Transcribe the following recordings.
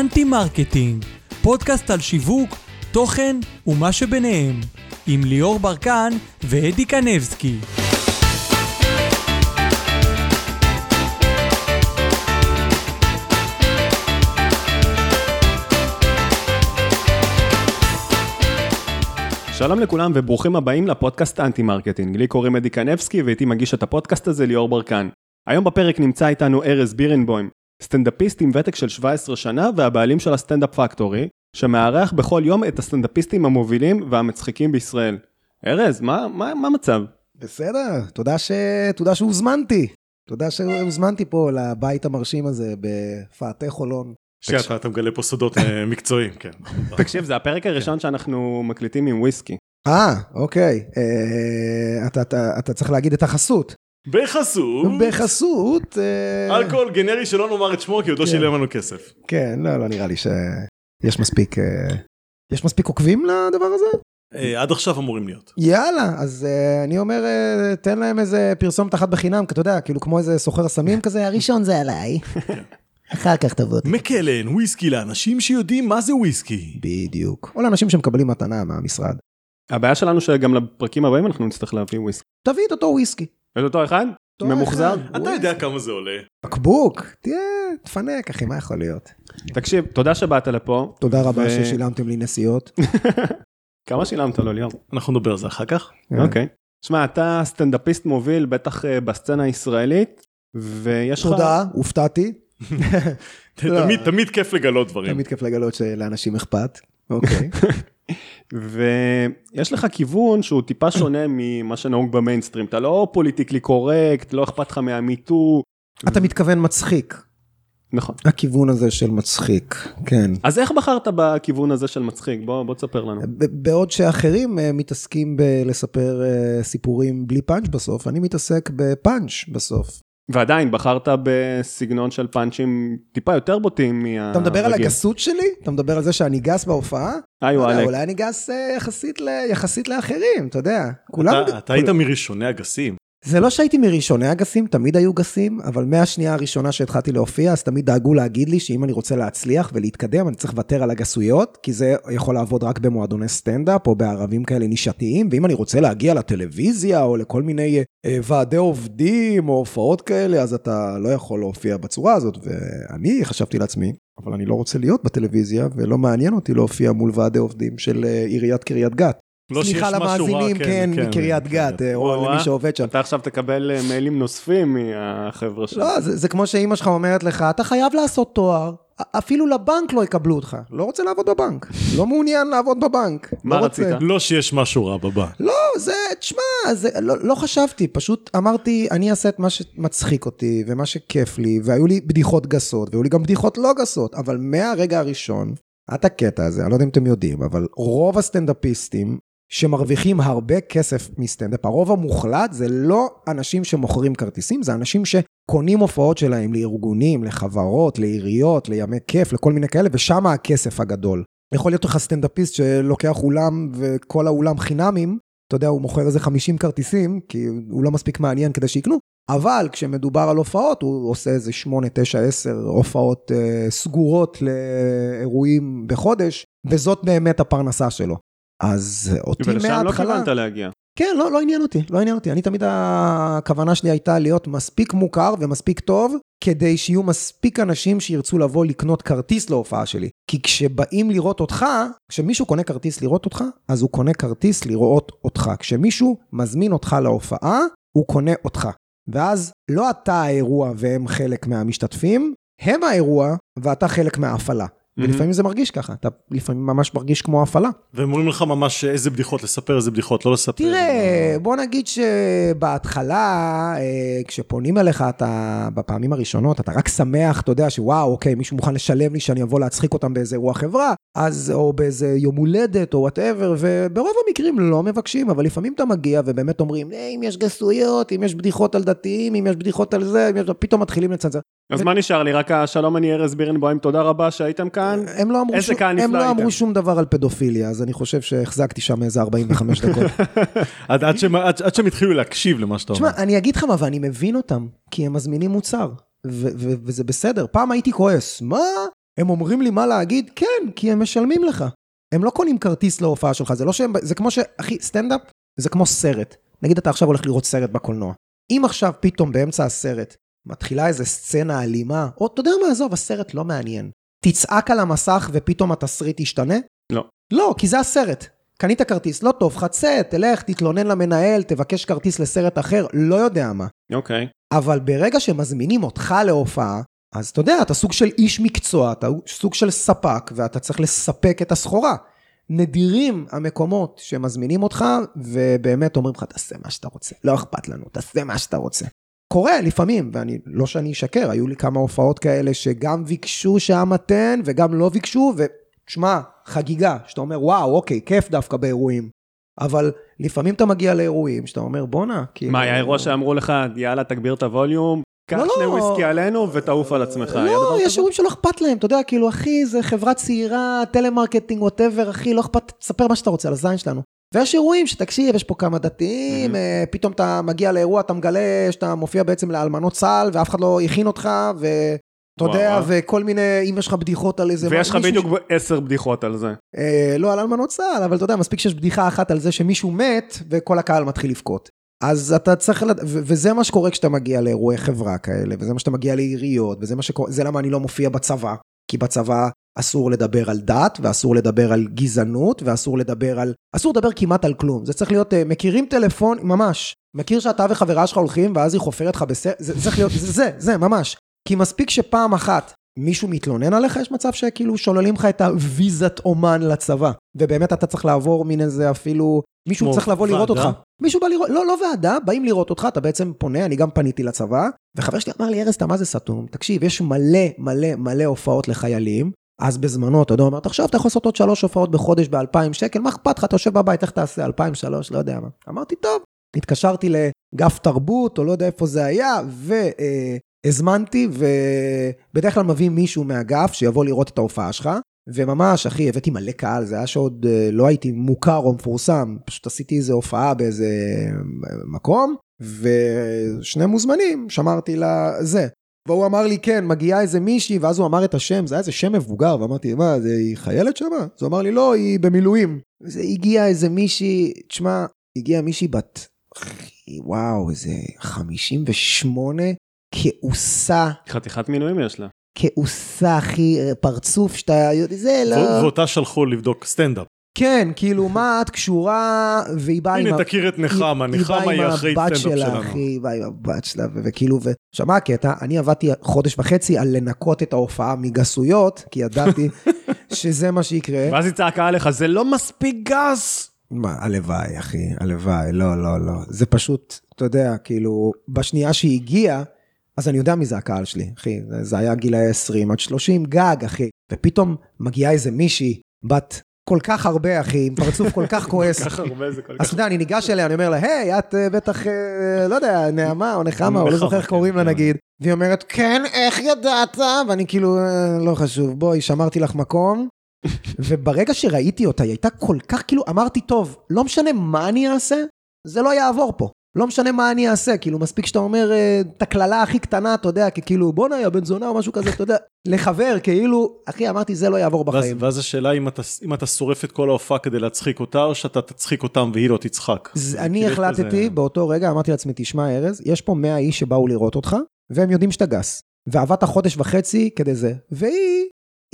אנטי מרקטינג, פודקאסט על שיווק, תוכן ומה שביניהם, עם ליאור ברקן ואדי קנבסקי. שלום לכולם וברוכים הבאים לפודקאסט אנטי מרקטינג. לי קוראים אדי קנבסקי ואיתי מגיש את הפודקאסט הזה ליאור ברקן. היום בפרק נמצא איתנו ארז בירנבוים, סטנדאפיסט עם ותק של 17 שנה והבעלים של הסטנדאפ פקטורי, שמארח בכל יום את הסטנדאפיסטים המובילים והמצחיקים בישראל. ארז, מה, מה, מה המצב? בסדר, תודה, ש... תודה שהוזמנתי. תודה שהוזמנתי פה לבית המרשים הזה בפאתי חולון. שאתה אתה מגלה פה סודות אה, מקצועיים, כן. תקשיב, זה הפרק הראשון שאנחנו מקליטים עם וויסקי. אה, אוקיי. אה, אתה, אתה, אתה צריך להגיד את החסות. בחסות, בחסות... אה, אלכוהול גנרי שלא נאמר את שמו כי עוד לא כן. שילם לנו כסף. כן, לא, לא נראה לי שיש מספיק... אה, יש מספיק עוקבים לדבר הזה? אה, עד עכשיו אמורים להיות. יאללה, אז uh, אני אומר, uh, תן להם איזה פרסומת אחת בחינם, כי אתה יודע, כאילו כמו איזה סוחר סמים כזה, הראשון זה עליי. אחר כך תבוא. מקלן, וויסקי לאנשים שיודעים מה זה וויסקי. בדיוק. או לאנשים שמקבלים מתנה מהמשרד. הבעיה שלנו שגם לפרקים הבאים אנחנו נצטרך להביא וויסקי. תביא את אותו וויסקי. את אותו אחד? ממוחזר? אתה יודע כמה זה עולה. בקבוק, תהיה, תפנק, אחי, מה יכול להיות? תקשיב, תודה שבאת לפה. תודה רבה ששילמתם לי נסיעות. כמה שילמת לו ליאור? אנחנו נדבר על זה אחר כך. כן. אוקיי. שמע, אתה סטנדאפיסט מוביל, בטח אה, בסצנה הישראלית, ויש לך... תודה, הופתעתי. לא. תמיד תמיד כיף לגלות דברים. תמיד כיף לגלות שלאנשים אכפת. אוקיי. ויש לך כיוון שהוא טיפה שונה ממה שנהוג במיינסטרים. אתה לא politically correct, לא אכפת לך מהמיטו. אתה מתכוון מצחיק. נכון. הכיוון הזה של מצחיק, כן. אז איך בחרת בכיוון הזה של מצחיק? בוא, בוא תספר לנו. בעוד שאחרים אה, מתעסקים בלספר אה, סיפורים בלי פאנץ' בסוף, אני מתעסק בפאנץ' בסוף. ועדיין, בחרת בסגנון של פאנצ'ים טיפה יותר בוטים מהרגיל. אתה מדבר על הגסות שלי? אתה מדבר על זה שאני גס בהופעה? היי לא וואלק. אולי אני גס אה, יחסית לאחרים, אתה יודע. אתה היית מראשוני הגסים. זה לא שהייתי מראשוני הגסים, תמיד היו גסים, אבל מהשנייה הראשונה שהתחלתי להופיע, אז תמיד דאגו להגיד לי שאם אני רוצה להצליח ולהתקדם, אני צריך לוותר על הגסויות, כי זה יכול לעבוד רק במועדוני סטנדאפ או בערבים כאלה נישתיים, ואם אני רוצה להגיע לטלוויזיה או לכל מיני אה, ועדי עובדים או הופעות כאלה, אז אתה לא יכול להופיע בצורה הזאת. ואני חשבתי לעצמי, אבל אני לא רוצה להיות בטלוויזיה, ולא מעניין אותי להופיע מול ועדי עובדים של אה, עיריית קריית גת. לא סליחה משהו רע, למאזינים, כן, מקריית גת, אה, או למי שעובד שם. אתה עכשיו תקבל אה, מיילים נוספים מהחבר'ה שלך. לא, זה, זה כמו שאימא שלך אומרת לך, אתה חייב לעשות תואר, אפילו לבנק לא יקבלו אותך. לא רוצה לעבוד בבנק, לא מעוניין לעבוד בבנק. מה לא רוצה. רצית? לא שיש משהו רע בבא. לא, זה, תשמע, זה, לא, לא חשבתי, פשוט אמרתי, אני אעשה את מה שמצחיק אותי, ומה שכיף לי, והיו לי בדיחות גסות, והיו לי גם בדיחות לא גסות, אבל מהרגע הראשון, את הקטע הזה, אני לא יודע אם אתם יודעים, אבל רוב הסטנדאפיסטים שמרוויחים הרבה כסף מסטנדאפ, הרוב המוחלט זה לא אנשים שמוכרים כרטיסים, זה אנשים שקונים הופעות שלהם לארגונים, לחברות, לעיריות, לימי כיף, לכל מיני כאלה, ושם הכסף הגדול. יכול להיות לך סטנדאפיסט שלוקח אולם וכל האולם חינמים, אתה יודע, הוא מוכר איזה 50 כרטיסים, כי הוא לא מספיק מעניין כדי שיקנו, אבל כשמדובר על הופעות, הוא עושה איזה 8, 9, 10 הופעות אה, סגורות לאירועים בחודש, וזאת באמת הפרנסה שלו. אז אותי ולשם לא מההתחלה... כיוונת להגיע. כן, לא, לא עניין אותי, לא עניין אותי. אני תמיד, הכוונה שלי הייתה להיות מספיק מוכר ומספיק טוב, כדי שיהיו מספיק אנשים שירצו לבוא לקנות כרטיס להופעה שלי. כי כשבאים לראות אותך, כשמישהו קונה כרטיס לראות אותך, אז הוא קונה כרטיס לראות אותך. כשמישהו מזמין אותך להופעה, הוא קונה אותך. ואז לא אתה האירוע והם חלק מהמשתתפים, הם האירוע ואתה חלק מההפעלה. ולפעמים זה מרגיש ככה, אתה לפעמים ממש מרגיש כמו הפעלה. והם אומרים לך ממש איזה בדיחות לספר, איזה בדיחות לא לספר. תראה, בוא נגיד שבהתחלה, אה, כשפונים אליך, אתה, בפעמים הראשונות, אתה רק שמח, אתה יודע שוואו, אוקיי, מישהו מוכן לשלם לי שאני אבוא להצחיק אותם באיזה אירוע חברה, אז, או באיזה יום הולדת, או וואטאבר, וברוב המקרים לא מבקשים, אבל לפעמים אתה מגיע ובאמת אומרים, "אה, אם יש גסויות, אם יש בדיחות על דתיים, אם יש בדיחות על זה, יש... פתאום מתחילים לצנזר. אז מה נשאר לי? רק השלום אני ארז בירנבוים, תודה רבה שהייתם כאן. הם לא אמרו, שום, קהל הם לא. אמרו שום דבר על פדופיליה, אז אני חושב שהחזקתי שם איזה 45 דקות. עד, עד, שהם, עד, עד שהם התחילו להקשיב למה שאתה אומר. תשמע, אני אגיד לך מה, ואני מבין אותם, כי הם מזמינים מוצר, וזה בסדר. פעם הייתי כועס, מה? הם אומרים לי מה להגיד? כן, כי הם משלמים לך. הם לא קונים כרטיס להופעה שלך, זה לא שהם, זה כמו ש... אחי, סטנדאפ זה כמו סרט. נגיד אתה עכשיו הולך לראות סרט בקולנוע. אם עכשיו פתאום באמצע הסרט מתחילה איזה סצנה אלימה, או אתה יודע מה, עזוב, הסרט לא מעניין. תצעק על המסך ופתאום התסריט ישתנה? לא. לא, כי זה הסרט. קנית כרטיס, לא טוב, חצה, תלך, תתלונן למנהל, תבקש כרטיס לסרט אחר, לא יודע מה. אוקיי. אבל ברגע שמזמינים אותך להופעה, אז אתה יודע, אתה סוג של איש מקצוע, אתה סוג של ספק, ואתה צריך לספק את הסחורה. נדירים המקומות שמזמינים אותך, ובאמת אומרים לך, תעשה מה שאתה רוצה, לא אכפת לנו, תעשה מה שאתה רוצה. קורה לפעמים, ואני, לא שאני אשקר, היו לי כמה הופעות כאלה שגם ביקשו שהמתן וגם לא ביקשו, ותשמע, חגיגה, שאתה אומר, וואו, אוקיי, כיף דווקא באירועים. אבל לפעמים אתה מגיע לאירועים שאתה אומר, בואנה, כאילו... מה, היה אירוע שאמרו לך, יאללה, תגביר את הווליום, קח לא, שני לא. וויסקי עלינו ותעוף על עצמך. לא, יש? אירועים שלא אכפת להם, אתה יודע, כאילו, אחי, זה חברה צעירה, טלמרקטינג, ווטאבר, אחי, לא אכפת, תספר מה שאתה רוצה על הזין שלנו. ויש אירועים שתקשיב, יש פה כמה דתיים, אה, פתאום אתה מגיע לאירוע, אתה מגלה שאתה מופיע בעצם לאלמנות צה"ל, ואף אחד לא הכין אותך, ואתה יודע. וכל מיני, אם יש לך בדיחות על איזה... ויש לך בדיוק עשר בדיחות על זה. אה, לא על אלמנות צה"ל, אבל אתה יודע, מספיק שיש בדיחה אחת על זה שמישהו מת, וכל הקהל מתחיל לבכות. אז אתה צריך, לד... ו- וזה מה שקורה כשאתה מגיע לאירועי חברה כאלה, וזה מה שאתה מגיע לעיריות, וזה מה שקורה, זה למה אני לא מופיע בצבא, כי בצבא אסור לדבר על דת, ואסור לדבר על גזענות, ואסור לדבר על, אסור לדבר כמעט על כלום. זה צריך להיות, אה, מכירים טלפון, ממש, מכיר שאתה וחברה שלך הולכים, ואז היא חופרת לך בסרט, זה צריך להיות, זה, זה, זה, ממש. כי מספיק שפעם אחת מישהו מתלונן עליך, יש מצב שכאילו שוללים לך את הוויזת אומן לצבא. ובאמת אתה צריך לעבור מין איזה אפילו, מישהו צריך לבוא לראות ועדה? אותך. מישהו בא לראות, לא, לא ועדה, באים לראות אותך, אתה בעצם פונה, אני גם פניתי לצבא, וחבר שלי אמר לי, ארז, אתה מה זה סתום? תקשיב, יש מלא מלא מלא הופעות לחיילים, אז בזמנו, אתה יודע, הוא אומר, תחשוב, אתה יכול לעשות עוד שלוש הופעות בחודש ב-2,000 שקל, מה אכפת לך, אתה יושב בבית, איך תעשה, 2,000, שלוש, לא יודע מה. אמרתי, טוב. התקשרתי לגף תרבות, או לא יודע איפה זה היה, והזמנתי, ובדרך כלל מביאים מישהו מהגף שיבוא לראות את ההופעה שלך, וממש, אחי, הבאתי מלא קהל, זה היה שעוד אה, לא הייתי מוכר או מפורסם, פשוט עשיתי איזה הופעה באיזה אה, מקום, ושני מוזמנים, שמרתי לזה. והוא אמר לי, כן, מגיעה איזה מישהי, ואז הוא אמר את השם, זה היה איזה שם מבוגר, ואמרתי, מה, זה, היא חיילת שמה? אז הוא אמר לי, לא, היא במילואים. זה הגיע איזה מישהי, תשמע, הגיעה מישהי בת, אחי, וואו, איזה 58, כעוסה, חתיכת מילואים יש לה. כעוסה, אחי, פרצוף שאתה, זה לא... ואותה שלחו לבדוק סטנדאפ. כן, כאילו, מה את קשורה, והיא באה עם... הנה, תכיר את נחמה, נחמה היא אחרי הבת סטנדאפ שלה, שלנו. אחי, היא באה עם הבת שלה, וכאילו, ו... עכשיו, מה הקטע? אני עבדתי חודש וחצי על לנקות את ההופעה מגסויות, כי ידעתי שזה מה שיקרה. ואז היא צעקה עליך, זה לא מספיק גס! מה, הלוואי, אחי, הלוואי, לא, לא, לא. זה פשוט, אתה יודע, כאילו, בשנייה שהיא הגיעה, אז אני יודע מי זה הקהל שלי, אחי. זה היה גילאי 20 עד 30, גג, אחי. ופתאום מגיעה איזה מישהי, בת כל כך הרבה, אחי, עם פרצוף כל כך כועס. ככה הרבה זה כל אז כך... אתה יודע, אני ניגש אליה, אני אומר לה, היי, את אה, בטח, אה, לא יודע, נעמה או נחמה, או לא זוכר איך כן, קוראים לה כן. נגיד. והיא אומרת, כן, איך ידעת? ואני כאילו, "אה, לא חשוב, בואי, שמרתי לך מקום. וברגע שראיתי אותה, היא הייתה כל כך, כאילו, אמרתי, טוב, לא משנה מה אני אעשה, זה לא יעבור פה. לא משנה מה אני אעשה, כאילו, מספיק שאתה אומר אה, את הקללה הכי קטנה, אתה יודע, כאילו, בואנה, יא בן זונה או משהו כזה, אתה יודע, לחבר, כאילו, אחי, אמרתי, זה לא יעבור בחיים. ואז השאלה אם אתה, אם אתה שורף את כל ההופעה כדי להצחיק אותה, או שאתה תצחיק אותם והיא לא תצחק. אני החלטתי כזה- באותו רגע, אמרתי לעצמי, תשמע ארז, יש פה 100 איש שבאו לראות אותך, והם יודעים שאתה גס. ועבדת חודש וחצי כדי זה, והיא,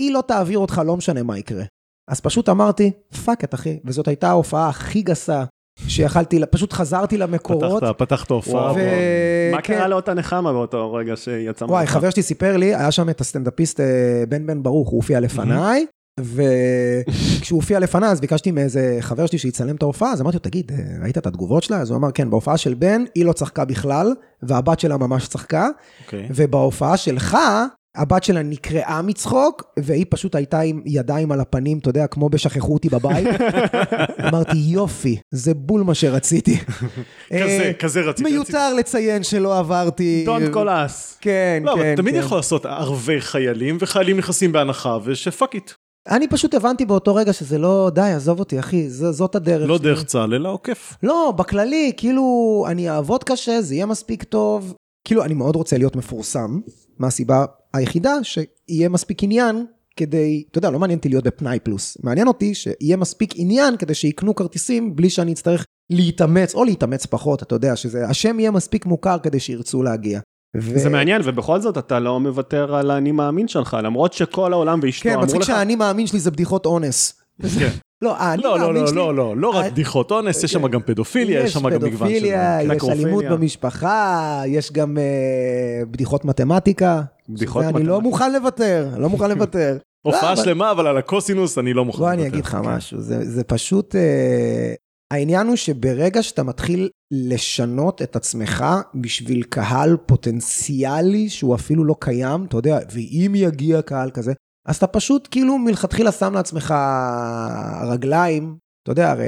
היא לא תעביר אותך, לא משנה מה יקרה. אז פשוט אמרתי, fuck it אחי, וזאת הייתה ההופעה הכי גסה שיכלתי, פשוט חזרתי למקורות. פתחת, פתחת הופעה. ו- מה כן. קרה לאותה נחמה באותו רגע שיצא וואי, מההופעה? חבר שלי סיפר לי, היה שם את הסטנדאפיסט אה, בן בן ברוך, הוא הופיע לפניי, וכשהוא הופיע לפניי, אז ביקשתי מאיזה חבר שלי שיצלם את ההופעה, אז אמרתי לו, תגיד, אה, ראית את התגובות שלה? אז הוא אמר, כן, בהופעה של בן, היא לא צחקה בכלל, והבת שלה ממש צחקה, אוקיי. ובהופעה שלך, הבת שלה נקרעה מצחוק, והיא פשוט הייתה עם ידיים על הפנים, אתה יודע, כמו בשכחו אותי בבית. אמרתי, יופי, זה בול מה שרציתי. כזה, אה, כזה רציתי. מיותר לציין שלא עברתי... Don't call us. כן, לא, אבל כן, תמיד כן. יכול לעשות ערבי חיילים, וחיילים נכנסים בהנחה, ושפאק איט. אני פשוט הבנתי באותו רגע שזה לא, די, עזוב אותי, אחי, ז, זאת הדרך. לא שלי. דרך צה"ל, אלא עוקף. לא, בכללי, כאילו, אני אעבוד קשה, זה יהיה מספיק טוב. כאילו, אני מאוד רוצה להיות מפורסם, מהסיבה היחידה שיהיה מספיק עניין כדי, אתה יודע, לא מעניין אותי להיות בפנאי פלוס, מעניין אותי שיהיה מספיק עניין כדי שיקנו כרטיסים בלי שאני אצטרך להתאמץ, או להתאמץ פחות, אתה יודע, שזה, השם יהיה מספיק מוכר כדי שירצו להגיע. ו... זה מעניין, ובכל זאת אתה לא מוותר על האני מאמין שלך, למרות שכל העולם ואשתו כן, אמרו מצחיק לך... שהאני מאמין שלי זה בדיחות אונס. כן. לא, האני לא, לא, מאמין לא, שלי... לא, לא, לא רק אה, בדיחות אונס, יש שם גם פדופיליה, יש שם גם מגוון של... פדופיליה, יש. אלימות במשפחה, יש גם אה, בדיחות מתמטיקה. בדיחות שזה אני לא. מוכן לוותר, לא מוכן לוותר. הופעה לא, אבל- שלמה, אבל על הקוסינוס אני לא מוכן. בוא אני לוותר. אגיד לך משהו, זה, זה פשוט, אה, העניין הוא שברגע שאתה מתחיל לשנות את עצמך בשביל קהל פוטנציאלי שהוא אפילו לא קיים, אתה יודע, ואם יגיע קהל כזה, אז אתה פשוט כאילו מלכתחילה שם לעצמך רגליים, אתה יודע, הרי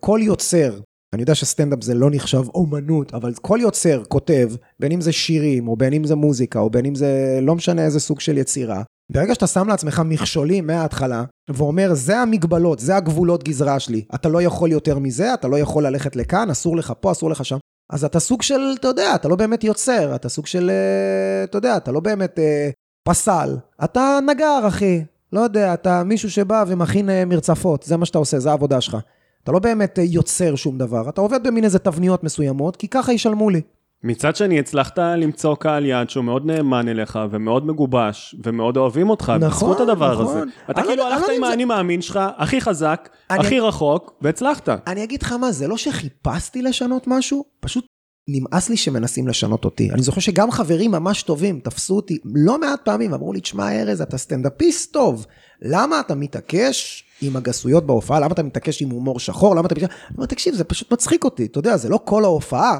כל יוצר, אני יודע שסטנדאפ זה לא נחשב אומנות, אבל כל יוצר כותב, בין אם זה שירים, או בין אם זה מוזיקה, או בין אם זה לא משנה איזה סוג של יצירה, ברגע שאתה שם לעצמך מכשולים מההתחלה, ואומר, זה המגבלות, זה הגבולות גזרה שלי, אתה לא יכול יותר מזה, אתה לא יכול ללכת לכאן, אסור לך פה, אסור לך שם, אז אתה סוג של, אתה יודע, אתה לא באמת יוצר, אתה סוג של, אה, אתה יודע, אתה לא באמת אה, פסל, אתה נגר, אחי. לא יודע, אתה מישהו שבא ומכין אה, מרצפות, זה מה שאתה עושה, זה העבודה שלך. אתה לא באמת אה, יוצר שום דבר, אתה עובד במין איזה תבניות מסוימות, כי ככה ישלמו לי. מצד שני, הצלחת למצוא קהל יעד שהוא מאוד נאמן אליך, ומאוד מגובש, ומאוד אוהבים אותך, נכון, בזכות הדבר נכון. הזה. אתה כאילו לא- אני הלכת לא עם האני מאמין שלך, הכי חזק, אני- הכי רחוק, והצלחת. אני אגיד לך מה, זה לא שחיפשתי לשנות משהו, פשוט נמאס לי שמנסים לשנות אותי. אני זוכר שגם חברים ממש טובים תפסו אותי לא מעט פעמים, אמרו לי, תשמע ארז, אתה סטנדאפיסט טוב, למה אתה מתעקש עם הגסויות בהופעה? למה אתה מתעקש עם הומור שחור? למה אתה מתעקש... אני אומר, תקשיב, זה פשוט מצחיק אותי, אתה יודע, זה לא כל ההופעה,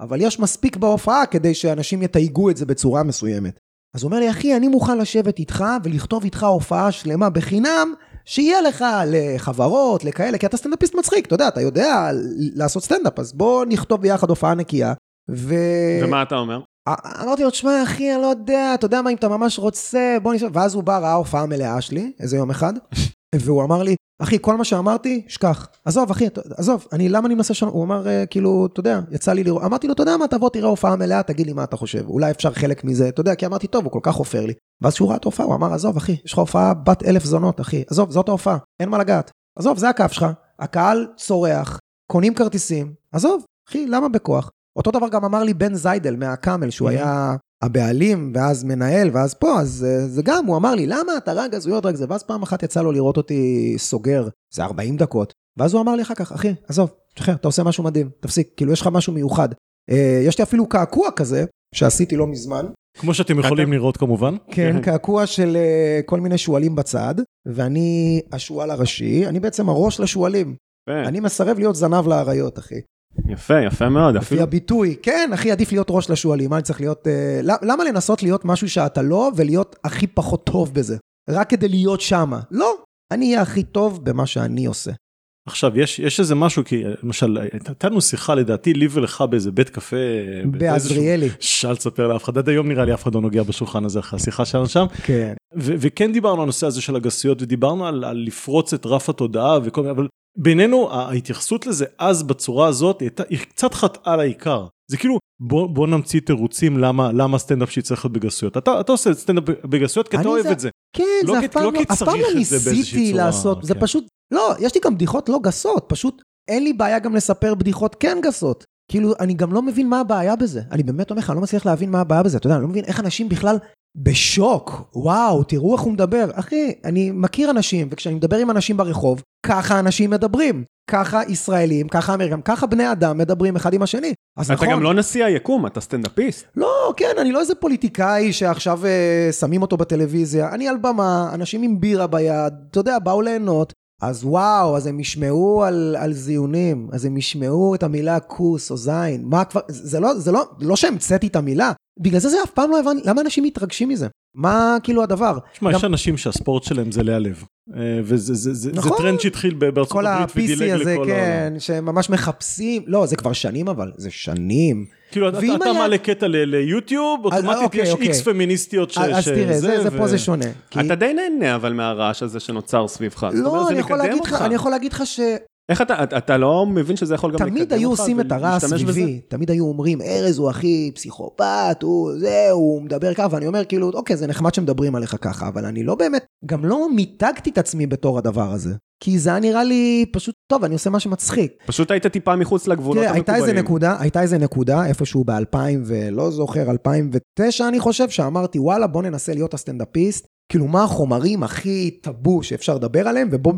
אבל יש מספיק בהופעה כדי שאנשים יתייגו את זה בצורה מסוימת. אז הוא אומר לי, אחי, אני מוכן לשבת איתך ולכתוב איתך הופעה שלמה בחינם, שיהיה לך לחברות, לכאלה, כי אתה סטנדאפיסט מצחיק, אתה יודע, אתה יודע לעשות סטנדאפ, אז בוא נכתוב ביחד הופעה נקייה. ו... ומה אתה אומר? אמרתי לו, תשמע, אחי, אני לא יודע, אתה יודע מה, אם אתה ממש רוצה, בוא נשב. ואז הוא בא, ראה הופעה מלאה שלי, איזה יום אחד, והוא אמר לי, אחי, כל מה שאמרתי, שכח. עזוב, אחי, עזוב, אני, למה אני מנסה לשנות? הוא אמר, אה, כאילו, אתה יודע, יצא לי לראות, אמרתי לו, אתה יודע מה, תבוא, תראה הופעה מלאה, תגיד לי מה אתה חושב. אולי אפשר חלק מזה, אתה יודע, כי אמרתי, טוב, הוא כל כך חופר לי. ואז כשהוא ראה את ההופעה, הוא אמר, עזוב, אחי, יש לך הופעה בת אלף זונות, אחי. עזוב, זאת ההופעה, אין מה לגעת. עזוב, זה הקו שלך, הקהל צורח, קונים כרטיסים, עזוב, אחי, למה בכוח? אותו דבר גם אמר לי בן זיידל מהקאמל, שהוא היה הבעלים, ואז מנהל, ואז פה, אז אה, זה גם, הוא אמר לי, למה אתה רק הזויות, רק זה, ואז פעם אחת יצא לו לראות אותי סוגר, זה 40 דקות, ואז הוא אמר לי אחר כך, אחי, עזוב, תשחרר, אתה עושה משהו מדהים, תפסיק, כאילו יש לך משהו מיוחד. אה, יש לי אפילו קעקוע כזה, שעשיתי לא מזמן, כמו שאתם יכולים לראות כמובן. כן, קעקוע של אה, כל מיני שועלים בצד, ואני השועל הראשי, אני בעצם הראש לשועלים. יפה, אני מסרב להיות זנב לאריות, אחי. יפה, יפה מאוד, לפי אפילו... הביטוי, כן, אחי, עדיף להיות ראש לשועלים, מה אני צריך להיות... אה, למ- למה לנסות להיות משהו שאתה לא, ולהיות הכי פחות טוב בזה? רק כדי להיות שמה. לא, אני אהיה הכי טוב במה שאני עושה. עכשיו יש יש איזה משהו כי למשל הייתה לנו שיחה לדעתי לי ולך באיזה בית קפה. בעזריאלי. שאל תספר לאף אחד עד היום נראה לי אף אחד לא נוגע בשולחן הזה אחרי השיחה שלנו שם כן. ו- וכן דיברנו על הנושא הזה של הגסויות ודיברנו על, על לפרוץ את רף התודעה וכל מיני אבל בינינו ההתייחסות לזה אז בצורה הזאת היא, קצת חטאה לעיקר זה כאילו בוא, בוא נמציא תירוצים למה למה סטנדאפ שצריך להיות בגסויות אתה, אתה עושה סטנדאפ בגסויות כי אתה אוהב זה- את זה כן, לא זה אף פעם לא לא, כי אף פעם צריך לא באיזושהי ניסיתי לעשות, זה כן. פשוט, לא, יש לי גם בדיחות לא גסות, פשוט אין לי בעיה גם לספר בדיחות כן גסות. כאילו, אני גם לא מבין מה הבעיה בזה. אני באמת אומר לך, אני לא מצליח להבין מה הבעיה בזה. אתה יודע, אני לא מבין איך אנשים בכלל בשוק. וואו, תראו איך הוא מדבר. אחי, אני מכיר אנשים, וכשאני מדבר עם אנשים ברחוב, ככה אנשים מדברים. ככה ישראלים, ככה אמריקאים, ככה בני אדם מדברים אחד עם השני. אז אתה נכון, גם לא נשיא היקום, אתה סטנדאפיסט. לא, כן, אני לא איזה פוליטיקאי שעכשיו אה, שמים אותו בטלוויזיה. אני על במה, אנשים עם בירה ביד, אתה יודע, באו ליהנות. אז וואו, אז הם ישמעו על, על זיונים, אז הם ישמעו את המילה כוס או זין. מה כבר, זה לא, זה לא, לא שהמצאתי את המילה. בגלל זה זה אף פעם לא הבנתי, למה אנשים מתרגשים מזה? מה כאילו הדבר? תשמע, גם- יש אנשים שהספורט שלהם זה להיעלב. אה, וזה זה, זה, נכון. זה טרנד שהתחיל בארצות כל הברית ודילג ה-PC הזה, לכל כן, העולם. שממש מחפשים, לא, זה כבר שנים אבל, זה שנים. כאילו אתה, היה- מעלה קטע ל- ליוטיוב, אז, אוטומטית אוקיי, יש אוקיי. X פמיניסטיות ש... אז תראה, זה, זה ו- פה זה שונה. כי- אתה די נהנה אבל מהרעש הזה שנוצר סביבך. אומרת, לא, זה אני יכול, להגיד לך, אותך. אני יכול להגיד לך ש... איך אתה, אתה- אתה לא מבין שזה יכול גם לקדם אותך? תמיד היו עושים את הרע? סביבי, תמיד היו אומרים, ארז הוא הכי פסיכופת, הוא זה, הוא מדבר ככה, ואני אומר כאילו, אוקיי, זה נחמד שמדברים עליך ככה, אבל אני לא באמת, גם לא מיתגתי את עצמי בתור הדבר הזה. כי זה היה נראה לי פשוט, טוב, אני עושה מה שמצחיק. פשוט היית טיפה מחוץ לגבולות תראה, הייתה איזה. נקודה, הייתה איזה נקודה, איפשהו ב-2000 ולא זוכר, 2009 אני חושב, שאמרתי, וואלה, בוא ננסה להיות הסטנדאפיסט. כאילו, מה החומרים הכי טאבו שאפשר לדבר עליהם, ובוא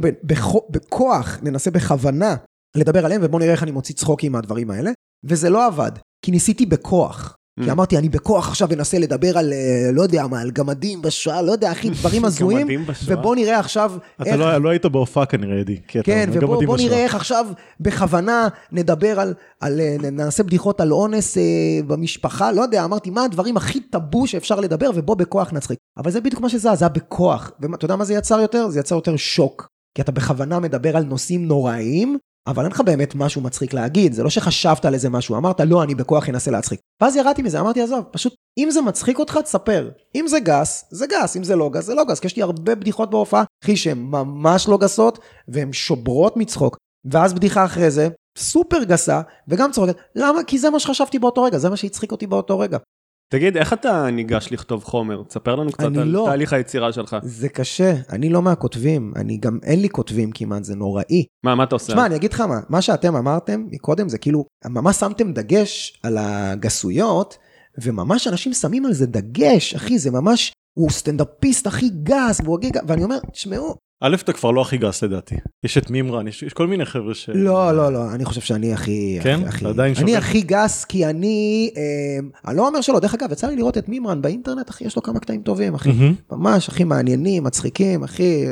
בכוח ננסה בכוונה לדבר עליהם, ובוא נראה איך אני מוציא צחוקים מהדברים האלה. וזה לא עבד, כי ניסיתי בכוח. כי Mm. אמרתי, אני בכוח עכשיו אנסה לדבר על, אה, לא יודע מה, על גמדים בשואה, לא יודע, אחי, דברים הזויים. ובוא נראה עכשיו אתה לא, לא היית בהופעה כנראה, אדי. אתה כן, ובוא. נראה איך עכשיו בכוונה נדבר על, על, אה, נעשה בדיחות על אונס אה, במשפחה, לא יודע, אמרתי, מה הדברים הכי טאבו שאפשר לדבר, ובוא בכוח נצחיק. אבל זה בדיוק מה שזה, זה היה בכוח. ואתה יודע מה זה יצר יותר? זה יצר יותר שוק. כי אתה בכוונה מדבר על נושאים נוראיים, אבל אין לך באמת משהו מצחיק להגיד, זה לא שחשבת על איזה משהו, אמרת, לא, אני בכוח אנסה להצחיק. ואז ירדתי מזה, אמרתי, עזוב, פשוט, אם זה מצחיק אותך, תספר. אם זה גס, זה גס, אם זה לא גס, זה לא גס, כי יש לי הרבה בדיחות בהופעה, אחי, שהן ממש לא גסות, והן שוברות מצחוק. ואז בדיחה אחרי זה, סופר גסה, וגם צוחקת. למה? כי זה מה שחשבתי באותו רגע, זה מה שהצחיק אותי באותו רגע. תגיד, איך אתה ניגש לכתוב חומר? תספר לנו קצת על לא. תהליך היצירה שלך. זה קשה, אני לא מהכותבים, אני גם, אין לי כותבים כמעט, זה נוראי. מה, מה אתה עושה? תשמע, אני אגיד לך מה, מה שאתם אמרתם מקודם זה כאילו, ממש שמתם דגש על הגסויות, וממש אנשים שמים על זה דגש, אחי, זה ממש, הוא סטנדאפיסט הכי גס, והוא ואני אומר, תשמעו, א', אתה כבר לא הכי גס לדעתי. יש את מימרן, יש, יש כל מיני חבר'ה ש... לא, לא, לא, אני חושב שאני הכי... כן? הכי- אתה עדיין אני שופט? הכי גס, כי אני... אה, אני לא אומר שלא, דרך אגב, יצא לי לראות את מימרן באינטרנט, אחי, יש לו כמה קטעים טובים, אחי. מהמם. ממש, הכי מעניינים, מצחיקים, הכי...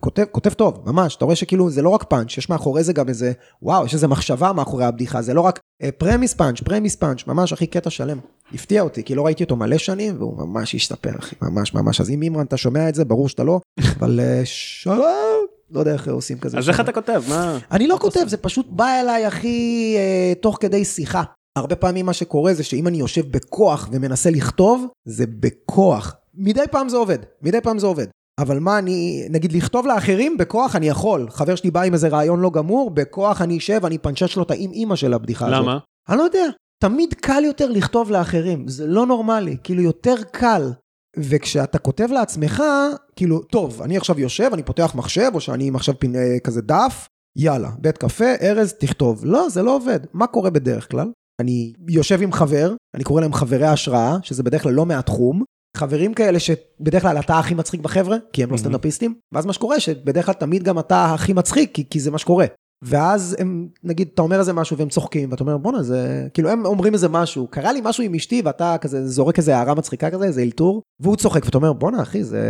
כותב, כותב טוב, ממש. אתה רואה שכאילו, זה לא רק פאנץ', יש מאחורי זה גם איזה... וואו, יש איזה מחשבה מאחורי הבדיחה, זה לא רק אה, premise פאנץ', premise פאנץ', ממש, אחי, קטע שלם. הפתיע אותי, כי לא ראיתי אותו מלא שנים, והוא ממש השתפר, אחי, ממש ממש. אז אם מימרן, אתה שומע את זה, ברור שאתה לא, אבל אה, שלום, לא יודע איך עושים כזה. אז איך. אתה כותב? מה? אני לא כותב? זה פשוט בא אליי, הכי אה, תוך כדי שיחה. הרבה פעמים מה שקורה זה שאם אני יושב בכוח ומנסה לכתוב, זה בכוח. מדי פעם זה עובד, מדי פעם זה עובד. אבל מה אני, נגיד לכתוב לאחרים, בכוח אני יכול. חבר שלי בא עם איזה רעיון לא גמור, בכוח אני אשב, אני אפנצ'ש לו את האם אימא של הבדיחה הזאת. למה? אני לא יודע, תמיד קל יותר לכתוב לאחרים, זה לא נורמלי, כאילו יותר קל. וכשאתה כותב לעצמך, כאילו, טוב, אני עכשיו יושב, אני פותח מחשב, או שאני עם עכשיו פין, אה, כזה דף, יאללה, בית קפה, ארז, תכתוב. לא, זה לא עובד. מה קורה בדרך כלל? אני יושב עם חבר, אני קורא להם חברי השראה, שזה בדרך כלל לא מהתחום. חברים כאלה שבדרך כלל אתה הכי מצחיק בחבר'ה, כי הם לא. סטנדאפיסטים, ואז מה שקורה, שבדרך כלל תמיד גם אתה הכי מצחיק, כי, כי זה מה שקורה. ואז הם, נגיד, אתה אומר איזה משהו והם צוחקים, ואתה אומר, בואנה, זה... כאילו, הם אומרים איזה משהו, קרה לי משהו עם אשתי, ואתה כזה זורק איזה הערה מצחיקה כזה, איזה אלתור, והוא צוחק, ואתה אומר, בואנה, אחי, זה...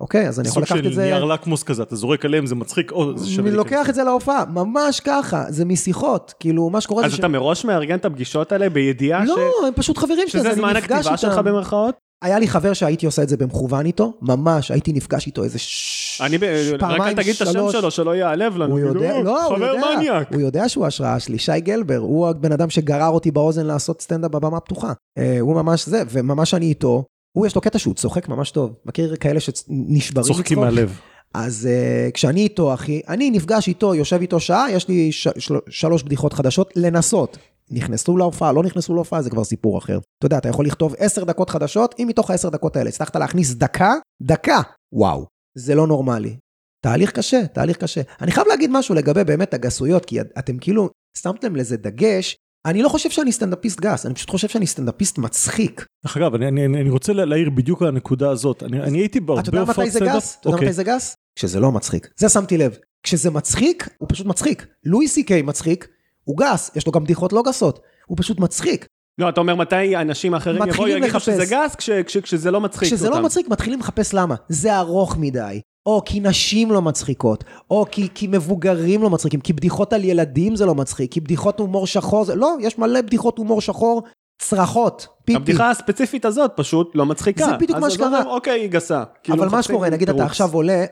אוקיי, אז אני יכול סוג לקחת של את זה... נייר לקמוס כזה, אתה זורק עליהם, זה מצחיק, או זה שווה אני. לוקח את זה להופעה, ממש ככה, זה משיחות, כאילו, מה שקורה אז זה אתה מראש מארגן את הפגישות האלה בידיעה לא, ש... הם פשוט חברים שלי, אז שזה אני זמן נפגש הכתיבה שלך איתם. במרכאות? היה לי חבר שהייתי עושה את זה במכוון איתו, ממש, הייתי נפגש איתו איזה ש... אני, ב- רק פעמיים, אל תגיד את השם שלוש. שלו, שלא ייעלב לנו. הוא כאילו, יודע, לא, הוא חבר יודע, מניאק. הוא יודע שהוא השראה שלי, שי גלבר, הוא הבן אדם שגרר אותי באוזן לעשות סטנדאפ בבמה הפתוחה. אה, הוא ממש זה, וממש אני איתו, הוא יש לו קטע שהוא צוחק ממש טוב, מכיר כאלה שנשברים צוחקים מצחוק? מהלב. אז uh, כשאני איתו, אחי, אני נפגש איתו, יושב איתו שעה, יש לי ש- של- שלוש בדיחות חדשות לנסות. נכנסו להופעה, לא נכנסו להופעה, זה כבר סיפור אחר. אתה יודע, אתה יכול לכתוב עשר דקות חדשות, אם מתוך העשר דקות האלה הצלחת להכניס דקה, דקה, וואו, זה לא נורמלי. תהליך קשה, תהליך קשה. אני חייב להגיד משהו לגבי באמת הגסויות, כי אתם כאילו שמתם לזה דגש. אני לא חושב שאני סטנדאפיסט גס, אני פשוט חושב שאני סטנדאפיסט מצחיק. דרך אגב, אני- אני אני רוצה להעיר בדיוק על הנקודה הזאת. אני אני הייתי בהרבה אתה יודע הופעות מתי זה סטנדאפ. גס? אתה יודע אוקיי. מתי זה גס? כשזה לא מצחיק. זה שמתי לב. כשזה מצחיק, הוא פשוט מצחיק. לואי סי קיי מצחיק, הוא גס, יש לו גם בדיחות לא גסות. הוא פשוט מצחיק. לא, אתה אומר מתי אנשים אחרים יבואו יגידו לחפש. שזה גס כש- כש- כשזה לא מצחיק כשזה אותם. לא מצחיק, מתחילים לחפש למה. זה ארוך מדי. או כי נשים לא מצחיקות, או כי, כי מבוגרים לא מצחיקים, כי בדיחות על ילדים זה לא מצחיק, כי בדיחות הומור שחור זה... לא, יש מלא בדיחות הומור שחור, צרחות, פיפי. הבדיחה הספציפית הזאת פשוט לא מצחיקה. זה בדיוק מה שקרה. אז אוקיי, היא גסה. כאילו, אבל מה שקורה, נגיד אתה. עכשיו עולה,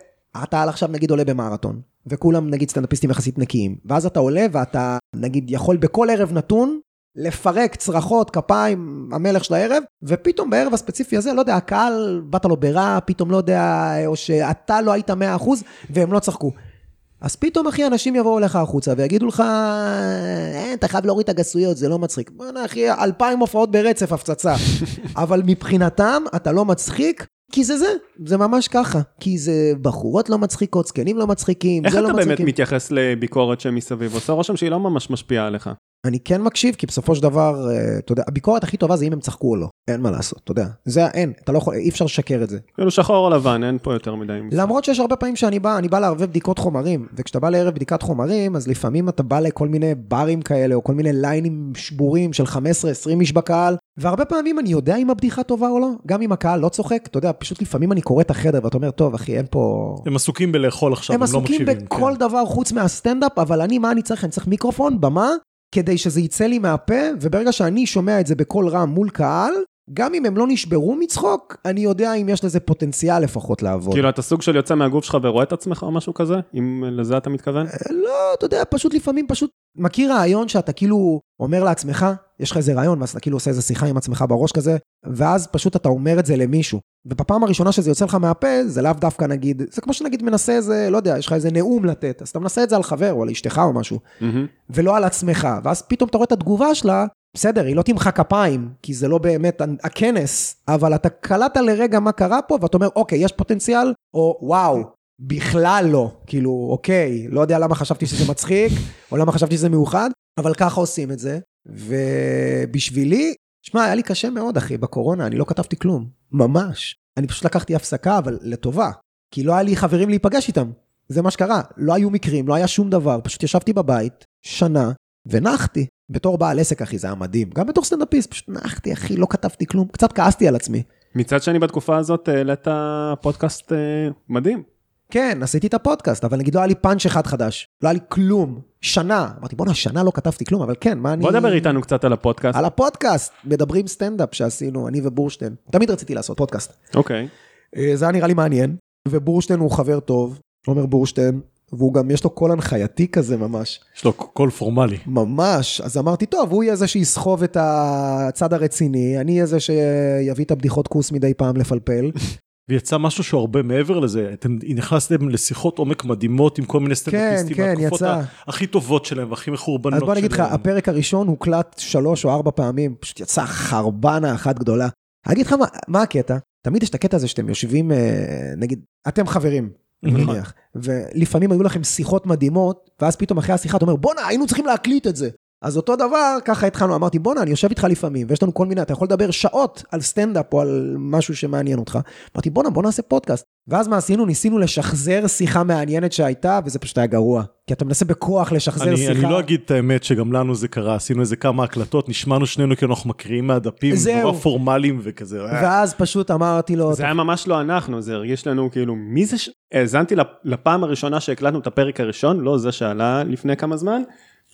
אתה עכשיו נגיד עולה במרתון, וכולם נגיד סטנדאפיסטים יחסית נקיים, ואז אתה עולה ואתה נגיד יכול בכל ערב נתון לפרק צרחות, כפיים, המלך של הערב, ופתאום בערב הספציפי הזה, לא יודע, הקהל, באת לו ברע, פתאום לא יודע, או שאתה לא היית 100% והם לא צחקו. אז פתאום, אחי, אנשים יבואו אליך החוצה ויגידו לך, אין, אתה חייב להוריד את הגסויות, זה לא מצחיק. בוא'נה, אחי, אלפיים הופעות ברצף, הפצצה. אבל מבחינתם, אתה לא מצחיק, כי זה זה, זה ממש ככה. כי זה בחורות לא מצחיקות, זקנים לא מצחיקים, איך זה לא אתה באמת מצחיקים. מתייחס לביקורת שמסביב? עושה רושם שהיא לא ממש משפיעה עליך. אני כן מקשיב, כי בסופו של דבר, אה, אתה יודע, הביקורת הכי טובה זה אם הם צחקו או לא. אין מה לעשות, אתה יודע. זה אין, אתה לא יכול, אי אפשר לשקר את זה. כאילו שחור או לבן, אין פה יותר מדי. למרות שיש הרבה פעמים שאני בא, אני בא לערבב בדיקות חומרים, וכשאתה בא לערב בדיקת חומרים, אז לפעמים אתה בא לכל מיני ברים כאלה, או כל מיני ליינים שבורים של 15-20 איש בקהל, והרבה פעמים אני יודע אם הבדיחה טובה או לא, גם אם הקהל לא צוחק, אתה יודע, פשוט לפעמים אני קורא את החדר ואתה אומר, טוב, אחי, אין פה... הם עסוקים בלאכול עכשיו, הם הם לא עסוקים מקשיבים. בכל כן. דבר חוץ מהסטנדאפ, אבל אני, מה אני צריך? אני צריך מיקרופון, במה, כדי שזה יצא לי מהפה, וברגע שאני שומע את זה בקול רם מול קהל, גם אם הם לא נשברו מצחוק, אני יודע אם יש לזה פוטנציאל לפחות לעבוד. כאילו אתה סוג של יוצא מהגוף שלך ורואה את עצמך או משהו כזה? אם לזה אתה מתכוון? לא, אתה יודע, פשוט לפעמים פשוט מכיר רעיון שאתה כאילו אומר לעצמך, יש לך איזה רעיון, ואז אתה כאילו עושה איזה שיחה עם עצמך בראש כזה, ואז פשוט אתה אומר את זה למישהו. ובפעם הראשונה שזה יוצא לך מהפה, זה לאו דווקא נגיד, זה כמו שנגיד מנסה איזה, לא יודע, יש לך איזה נאום לתת, אז אתה מנסה את זה על חבר או על אשתך או משהו, מהמם. ולא על עצמך, ואז פתאום אתה רואה את התגובה שלה, בסדר, היא לא תמחא כפיים, כי זה לא באמת הכנס, אבל אתה קלטת לרגע מה קרה פה, ואתה אומר, אוקיי, יש פוטנציאל, או וואו, בכלל לא. כאילו, אוקיי, לא יודע למה חשבתי שזה מצחיק, או למה חשבתי שזה מיוחד, אבל ככה עושים את זה. ובשבילי, שמע, היה לי קשה מאוד, אחי, בקורונה, אני לא כתבתי כלום. ממש. אני פשוט לקחתי הפסקה, אבל לטובה. כי לא היה לי חברים להיפגש איתם. זה מה שקרה. לא היו מקרים, לא היה שום דבר. פשוט ישבתי בבית, שנה, ונחתי. בתור בעל עסק, אחי, זה היה מדהים. גם בתור סטנדאפיסט, פשוט נחתי, אחי, לא כתבתי כלום. קצת כעסתי על עצמי. מצד שני בתקופה הזאת העלית פודקאסט אה, מדהים. כן, עשיתי את הפודקאסט, אבל נגיד לא היה לי פאנץ' אחד חדש. לא היה לי כלום. שנה. אמרתי, בואנה, שנה לא כתבתי כלום, אבל כן, מה אני... בוא דבר איתנו קצת על הפודקאסט. על הפודקאסט, מדברים סטנדאפ שעשינו, אני ובורשטיין. תמיד רציתי לעשות פודקאסט. אוקיי. אה, זה היה נראה לי מעניין, ובורשטיין הוא חבר טוב, עומר בורשטיין, והוא גם, יש לו קול הנחייתי כזה ממש. יש לו קול פורמלי. ממש. אז אמרתי, טוב, הוא יהיה זה שיסחוב את הצד הרציני, אני אהיה זה שיביא את הבדיחות כוס מדי פעם לפלפל. ויצא משהו שהוא הרבה מעבר לזה, אתם נכנסתם לשיחות עומק מדהימות עם כל מיני סטנדאפיסטים, כן, מהתקופות יצא. ה- הכי טובות שלהם והכי מחורבנות אז שלהם. בוא אני אגיד לך, הפרק הראשון הוקלט שלוש או ארבע פעמים, פשוט יצא חרבנה אחת גדולה. אני אגיד לך מה, מה הקטע, תמיד יש את הקטע הזה שאתם יושבים, אה, נגיד, אתם חברים, אני נכון. מניח, ולפעמים היו לכם שיחות מדהימות, ואז פתאום אחרי השיחה אתה אומר, בואנה, היינו צריכים להקליט את זה. אז אותו דבר, ככה התחלנו, אמרתי, בואנה, אני יושב איתך לפעמים, ויש לנו כל מיני, אתה יכול לדבר שעות על סטנדאפ או על משהו שמעניין אותך. אמרתי, בואנה, בוא נעשה פודקאסט. ואז מה עשינו? ניסינו לשחזר שיחה מעניינת שהייתה, וזה פשוט היה גרוע. כי אתה מנסה בכוח לשחזר אני, שיחה. אני לא אגיד את האמת שגם לנו זה קרה, עשינו איזה כמה הקלטות, נשמענו שנינו כאילו אנחנו מקריאים מהדפים, זהו. נורא פורמליים וכזה. אה. ואז פשוט אמרתי לו, זה היה ממש לא אנחנו, זה הרגיש לנו כאילו, מי זה ש... האזנתי לפ- לפעם הראשונה שהקלטנו את הפרק הראשון, לא זה שעלה לפני כמה זמן,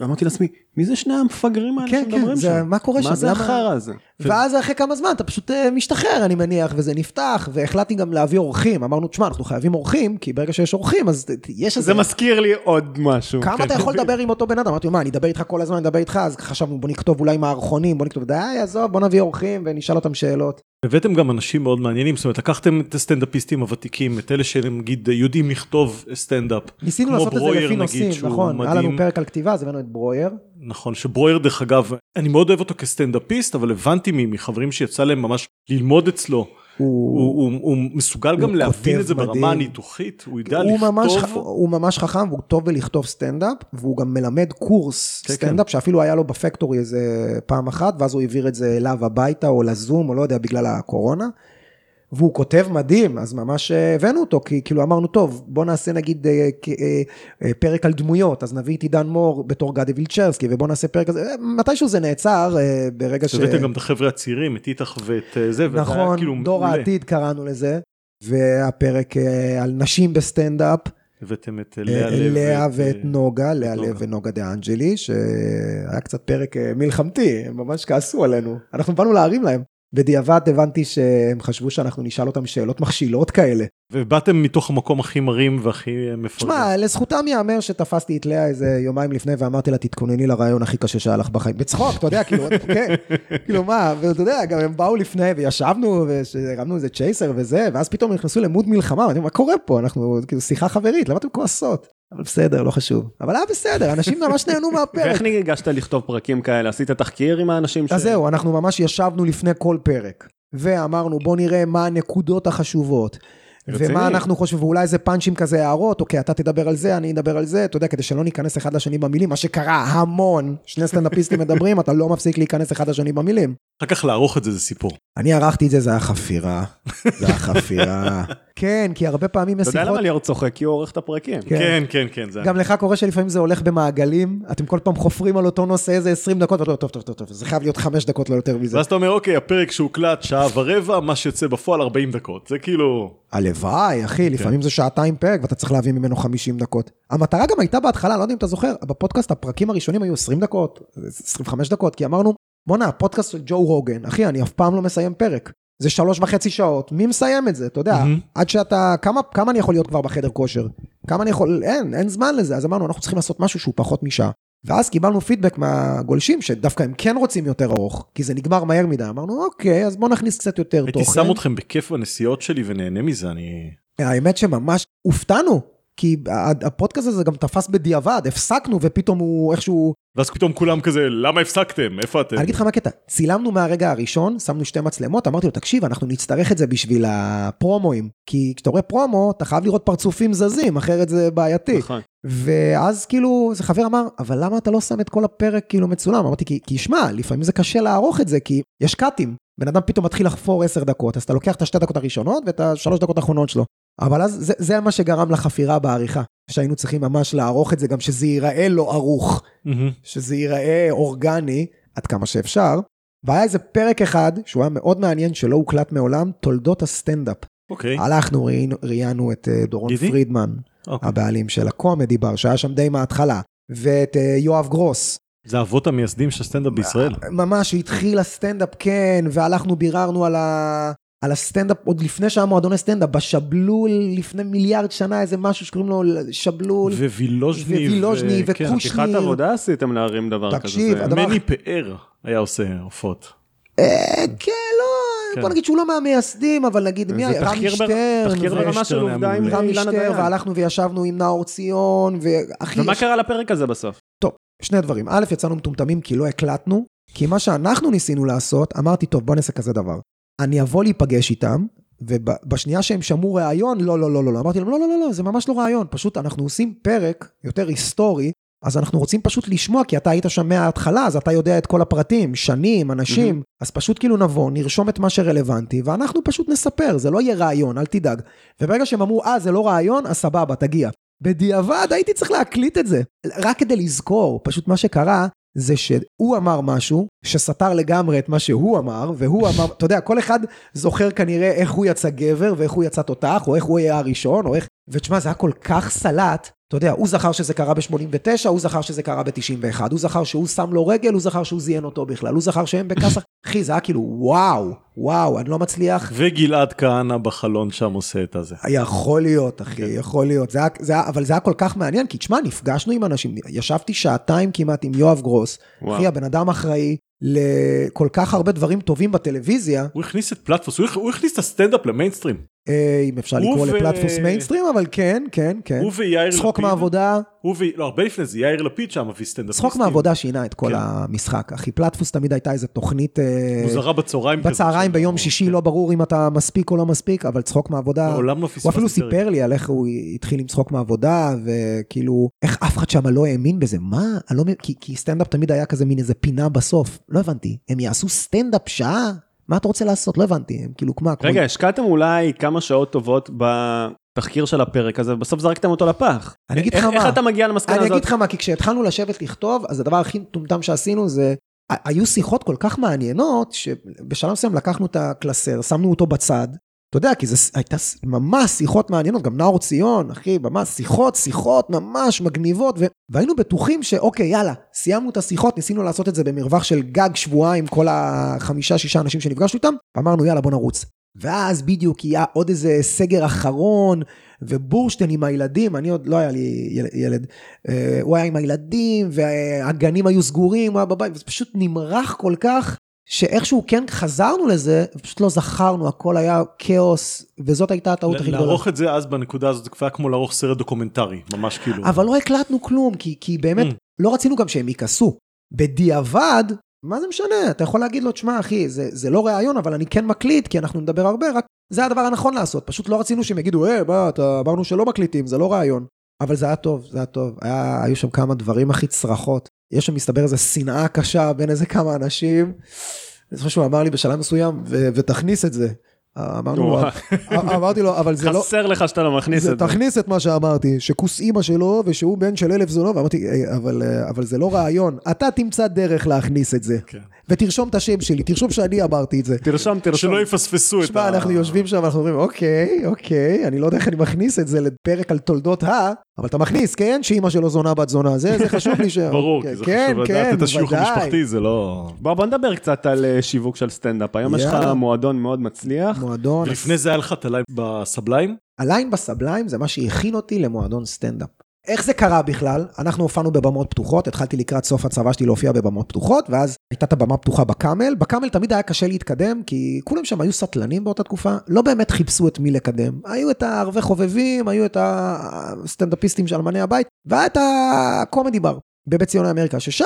ואמרתי לעצמי, מי זה שני המפגרים האלה כן, שמדברים כן, שם? מה קורה שם? מה זה החרא הזה? ואז אחרי כמה זמן אתה פשוט אה, משתחרר, אני מניח, וזה נפתח, והחלטתי גם להביא אורחים. אמרנו, תשמע, אנחנו חייבים אורחים, כי ברגע שיש אורחים, אז יש איזה... זה מזכיר לי עוד משהו. כמה כן. אתה יכול לדבר עם אותו בן אדם? אמרתי מה, אני אדבר איתך כל הזמן, אני אדבר איתך, אז חשבנו, בוא נכתוב אולי מערכונים, בוא נכתוב, די, עזוב, בוא נביא אורחים ונשאל אותם שאלות. הבאתם גם אנשים מאוד מעניינים, זאת אומרת לקחתם את הסטנדאפיסטים הוותיקים, את אלה שנגיד יודעים לכתוב סטנדאפ. ניסינו לעשות את זה לפי נגיד, נושאים, נכון, היה. לנו פרק על כתיבה, אז הבאנו את ברויר. נכון שברויר דרך אגב אני מאוד אוהב אותו כסטנדאפיסט אבל הבנתי מחברים שיצא להם ממש ללמוד אצלו הוא, הוא, הוא מסוגל גם הוא להבין כותב את זה ברמה מדהים. הניתוחית הוא יודע הוא ממש, לכתוב. הוא ממש חכם והוא טוב בלכתוב סטנדאפ והוא גם מלמד קורס כן, סטנדאפ שאפילו היה לו בפקטורי איזה פעם אחת ואז הוא העביר את זה אליו הביתה או לזום או לא יודע בגלל הקורונה. והוא כותב מדהים אז ממש אה, הבאנו אותו כי כאילו אמרנו טוב בוא נעשה נגיד אה, אה, אה, פרק על דמויות אז נביא את עידן מור בתור גדי וילצ'רסקי ובוא נעשה פרק הזה אה, מתישהו זה נעצר אה, ברגע ש... הבאתם גם את החבר'ה הצעירים את איתך ואת אה, זה וזה נכון, כאילו דור מעולה. העתיד קראנו לזה, והפרק אה, על נשים בסטנדאפ, הבאתם את אה, לאה, לב לאה ואת נוגה, לאה. לב ונוגה דה אנג'לי, שהיה קצת פרק מלחמתי, הם ממש כעסו עלינו, אנחנו באנו להרים להם. בדיעבד הבנתי שהם חשבו שאנחנו נשאל אותם שאלות מכשילות כאלה. ובאתם מתוך המקום הכי מרים והכי מפרגן. שמע, לזכותם ייאמר שתפסתי את לאה איזה יומיים לפני ואמרתי לה, תתכונני לרעיון הכי קשה שהיה לך בחיים. בצחוק, אתה יודע, כאילו, כן, כאילו מה, ואתה יודע, גם הם באו לפני וישבנו והרמנו איזה צ'ייסר וזה, ואז פתאום נכנסו למוד מלחמה, אמרתי, מה קורה פה? אנחנו, כאילו, שיחה חברית, למה אתם כועסות? אבל בסדר, לא חשוב. אבל היה בסדר, אנשים ממש נהנו מהפרק. ואיך ניגשת לכתוב פרקים כאלה? עשית תחקיר עם האנשים ש... אז זהו, אנחנו ממש ישבנו לפני כל פרק, ואמרנו בוא נראה מה הנקודות החשובות. רציני. ומה אנחנו חושבים, ואולי איזה פאנצ'ים כזה הערות, אוקיי, אתה תדבר על זה, אני אדבר על זה, אתה יודע, כדי שלא ניכנס אחד לשני במילים, מה שקרה המון, שני סטנדאפיסטים מדברים, אתה לא מפסיק להיכנס אחד לשני במילים. אחר כך לערוך את זה זה סיפור. אני ערכתי את זה, זה היה חפירה. זה היה חפירה. כן, כי הרבה פעמים יש אתה יודע שיחות... למה ליאור צוחק? כי הוא עורך את הפרקים. כן. כן, כן, כן. זה- גם לך קורה שלפעמים זה הולך במעגלים, אתם כל פעם חופרים על אותו נושא איזה 20 דקות, ואתה אומר, טוב, טוב, טוב, טוב, זה חייב להיות 5 דקות, לא יותר מזה. ואז אתה אומר, אוקיי, הפרק שהוקלט שעה ורבע, מה שיוצא בפועל 40 דקות. זה כאילו... הלוואי, אחי, לפעמים זה שעתיים פרק ואתה צריך להביא ממנו 50 דקות. המטרה גם הייתה בהתחלה, לא יודע אם אתה זוכר, בפודקאסט הפרקים הראשונים היו 20 דקות, 25 דקות, כי אמרנו, בואנה, הפודקאסט של ג'ו רוגן, אחי, אני אף פעם לא מסיים פרק. זה שלוש וחצי שעות, מי מסיים את זה? אתה יודע, מהמם. עד שאתה, כמה, כמה אני יכול להיות כבר בחדר כושר? כמה אני יכול, אין, אין זמן לזה, אז אמרנו, אנחנו צריכים לעשות משהו שהוא פחות משעה. ואז קיבלנו פידבק מהגולשים, שדווקא הם כן רוצים יותר ארוך, כי זה נגמר מהר מדי. אמרנו, אוקיי, אז בוא נכניס קצת יותר הייתי תוכן. שם אתכם בכיף בנסיעות שלי ונהנה מזה, אני... האמת שממש הופתענו, כי הפודקאסט הזה גם תפס בדיעבד, הפסקנו ופתאום הוא איכשהו... ואז פתאום כולם כזה, למה הפסקתם? איפה אתם? אני אגיד לך מה הקטע, צילמנו מהרגע הראשון, שמנו שתי מצלמות, אמרתי לו, תקשיב, אנחנו נצטרך את זה בשביל הפרומואים, כי כשאתה רואה פרומו, אתה חייב לראות פרצופים זזים, אחרת זה בעייתי. נכון. ואז כאילו, איזה חבר אמר, אבל למה אתה לא שם את כל הפרק כאילו מצולם? אמרתי, כי, כי שמע, לפעמים זה קשה לערוך את זה, כי יש קאטים. בן אדם פתאום מתחיל לחפור עשר דקות, אז אתה לוקח את השתי דקות הראשונות ואת השלוש דקות האחרונות שלו. אבל אז זה, זה מה שגרם לחפירה בעריכה, שהיינו צריכים ממש לערוך את זה גם שזה ייראה לא ערוך, מהמם. שזה ייראה אורגני עד כמה שאפשר. והיה איזה פרק אחד שהוא היה מאוד מעניין שלא הוקלט מעולם, תולדות הסטנדאפ. אוקיי. הלכנו, ראינו- ראיינו את אה, דורון? פרידמן, אוקיי. הבעלים של הקומדי בר, שהיה שם די מההתחלה, ואת אה, יואב גרוס. זה האבות המייסדים של הסטנדאפ בישראל. ממש, התחיל הסטנדאפ, כן, והלכנו, ביררנו על, ה... על הסטנדאפ, עוד לפני שהיה מועדוני סטנדאפ, בשבלול, לפני מיליארד שנה, איזה משהו שקוראים לו שבלול. וילוז'ני. וילוז'ני ו- כן. חתיכת עבודה עשיתם להרים דבר כזה. תקשיב, הדבר- מני פאר היה עושה הופעות. אה, כן, לא, כן. בוא נגיד שהוא לא מהמייסדים, אבל נגיד, מי היה? רמי שטרן, תחקיר ברמה של עובדה עם. רמי שטרן. והלכנו וישבנו עם נאור ציון, ואחי, ומה קרה לפרק הזה בסוף? שני דברים. א', יצאנו מטומטמים כי לא הקלטנו, כי מה שאנחנו ניסינו לעשות, אמרתי, טוב, בוא נעשה כזה דבר. אני אבוא להיפגש איתם, ובשנייה שהם שמעו ראיון, לא, לא, לא, לא, לא. אמרתי להם, לא, לא, לא, לא, זה ממש לא ראיון, פשוט אנחנו עושים פרק יותר היסטורי, אז אנחנו רוצים פשוט לשמוע, כי אתה היית שם מההתחלה, אז אתה יודע את כל הפרטים, שנים, אנשים, אז פשוט כאילו נבוא, נרשום את מה שרלוונטי, ואנחנו פשוט נספר, זה לא יהיה ראיון, אל תדאג. וברגע שהם אמרו, אה, זה לא ראיון, אז סבבה, תגיע. בדיעבד הייתי צריך להקליט את זה, רק כדי לזכור, פשוט מה שקרה, זה שהוא אמר משהו שסתר לגמרי את מה שהוא אמר, והוא אמר, אתה יודע, כל אחד זוכר כנראה איך הוא יצא גבר, ואיך הוא יצא תותח, או איך הוא היה הראשון, או איך... ותשמע, זה היה כל כך סלט, אתה יודע, הוא זכר שזה קרה ב-89, הוא זכר שזה קרה ב-91, הוא זכר שהוא שם לו רגל, הוא זכר שהוא זיין אותו בכלל, הוא זכר שהם בכסח, אחי, זה היה כאילו, וואו, וואו, אני לא מצליח. וגלעד כהנא בחלון שם עושה את הזה. יכול להיות, אחי, יכול להיות. זה היה, זה היה, אבל זה היה כל כך מעניין, כי תשמע, נפגשנו עם אנשים, ישבתי שעתיים כמעט עם יואב גרוס. וואו. אחי, הבן אדם אחראי לכל כך הרבה דברים טובים בטלוויזיה, הוא הכניס את פלטפוס, הוא הכ- הוא הכניס את הסטנדאפ למיינסטרים. אה, אם אפשר לקרוא ו- לפלטפוס מיינסטרים, אבל כן, כן, כן. הוא ויאיר לפיד. צחוק מהעבודה, הוא ו... לא, הרבה לפני זה, יאיר לפיד שם מביא סטנדאפיסטים. צחוק מהעבודה שינה את כל כן. המשחק. אחי, פלטפוס תמיד הייתה איזה תוכנית... אה, מוזרה בצהריים. כזה, בצהריים שלא- ביום שישי, כן. לא ברור אם אתה מספיק או לא מספיק, אבל צחוק מהעבודה... מעולם לא הוא אפילו פספסתי פרק. סיפר לי על איך הוא התחיל עם צחוק מהעבודה, וכאילו, איך אף אחד שם לא האמין בזה, מה? אני לא כי, כי סטנדאפ תמיד היה כזה מין איזה פינה בסוף, לא הבנתי, הם יעשו סטנדאפ שעה? מה אתה רוצה לעשות? לא הבנתי, הם כאילו. כמו- רגע, השקעתם אולי כמה שעות טובות בתחקיר של הפרק הזה, ובסוף זרקתם אותו לפח. אני אגיד לך מה. איך אתה מגיע למסקנה אני הזאת? אגיד לך מה, כי כשהתחלנו לשבת לכתוב, אז הדבר הכי מטומטם שעשינו זה, היו שיחות כל כך מעניינות, שבשלב מסוים לקחנו את הקלסר, שמנו אותו בצד, אתה יודע, כי זה הייתה ממש שיחות מעניינות, גם נאור ציון, אחי, ממש שיחות, שיחות ממש מגניבות, ו... והיינו בטוחים שאוקיי, יאללה, סיימנו את השיחות, ניסינו לעשות את זה במרווח של גג שבועיים, כל החמישה, שישה אנשים שנפגשנו איתם, ואמרנו, יאללה, בוא נרוץ. ואז בדיוק יהיה עוד איזה סגר אחרון, ובורשטיין עם הילדים, אני עוד לא היה לי יל- ילד, אה, הוא היה עם הילדים, והגנים היו סגורים, הוא היה בבית, וזה פשוט נמרח כל כך, שאיכשהו כן חזרנו לזה, פשוט לא זכרנו, הכל היה כאוס, וזאת הייתה הטעות הכי גדולה. לערוך את זה אז בנקודה הזאת זה כבר היה כמו לערוך סרט דוקומנטרי, ממש כאילו. אבל לא הקלטנו כלום, כי, כי באמת, Mm. לא רצינו גם שהם יכעסו. בדיעבד, מה זה משנה? אתה יכול להגיד לו, תשמע, אחי, זה, זה לא ראיון, אבל אני כן מקליט, כי אנחנו נדבר הרבה, רק זה הדבר הנכון לעשות. פשוט לא רצינו שהם יגידו, אה, מה, אמרנו שלא מקליטים, זה לא ראיון. אבל זה היה טוב, זה היה טוב. היה, היו שם כמה דברים הכי צרחות. יש שם, מסתבר, איזו שנאה קשה בין איזה כמה אנשים. אני זוכר שהוא אמר לי בשלב מסוים, ותכניס את זה. אמרנו לו, וואי. אמרתי לו, אבל זה לא... חסר לך שאתה לא מכניס את זה. תכניס את מה שאמרתי, שכוס אימא שלו ושהוא בן של אלף זונות, ואמרתי, "אה, אבל, אה, אבל זה לא רעיון, אתה תמצא דרך להכניס את זה. כן. ותרשום את השם שלי, תרשום שאני אמרתי את זה. תרשום, תרשום. שלא יפספסו את שמע, אנחנו יושבים שם, אנחנו אומרים, אוקיי, אוקיי, אני לא יודע איך אני מכניס את זה לפרק על תולדות ה... אבל אתה מכניס, כן? שאימא שלו זונה בת זונה, זה, זה חשוב לי ש... ברור, כן, כי זה כן, חשוב כן, לדעת את השיוך. המשפחתי, זה לא... בוא, בוא נדבר קצת על אה, שיווק של סטנדאפ. היום יש לך. מועדון מאוד מצליח. מועדון, לפני זה היה לך את הליין בסבליים? הליין בסבליים זה מה שהכין אותי למועדון סטנדאפ. איך זה קרה בכלל? אנחנו הופענו בבמות פתוחות, התחלתי לקראת סוף הצבא שלי להופיע בבמות פתוחות, ואז הייתה את הבמה פתוחה בקאמל. בקאמל תמיד היה קשה להתקדם, כי כולם שם היו סטלנים באותה תקופה, לא באמת חיפשו את מי לקדם. היו את הערבי חובבים, היו את הסטנדאפיסטים של אמני הבית, והיה את הקומדי בר בבית ציוני אמריקה, ששם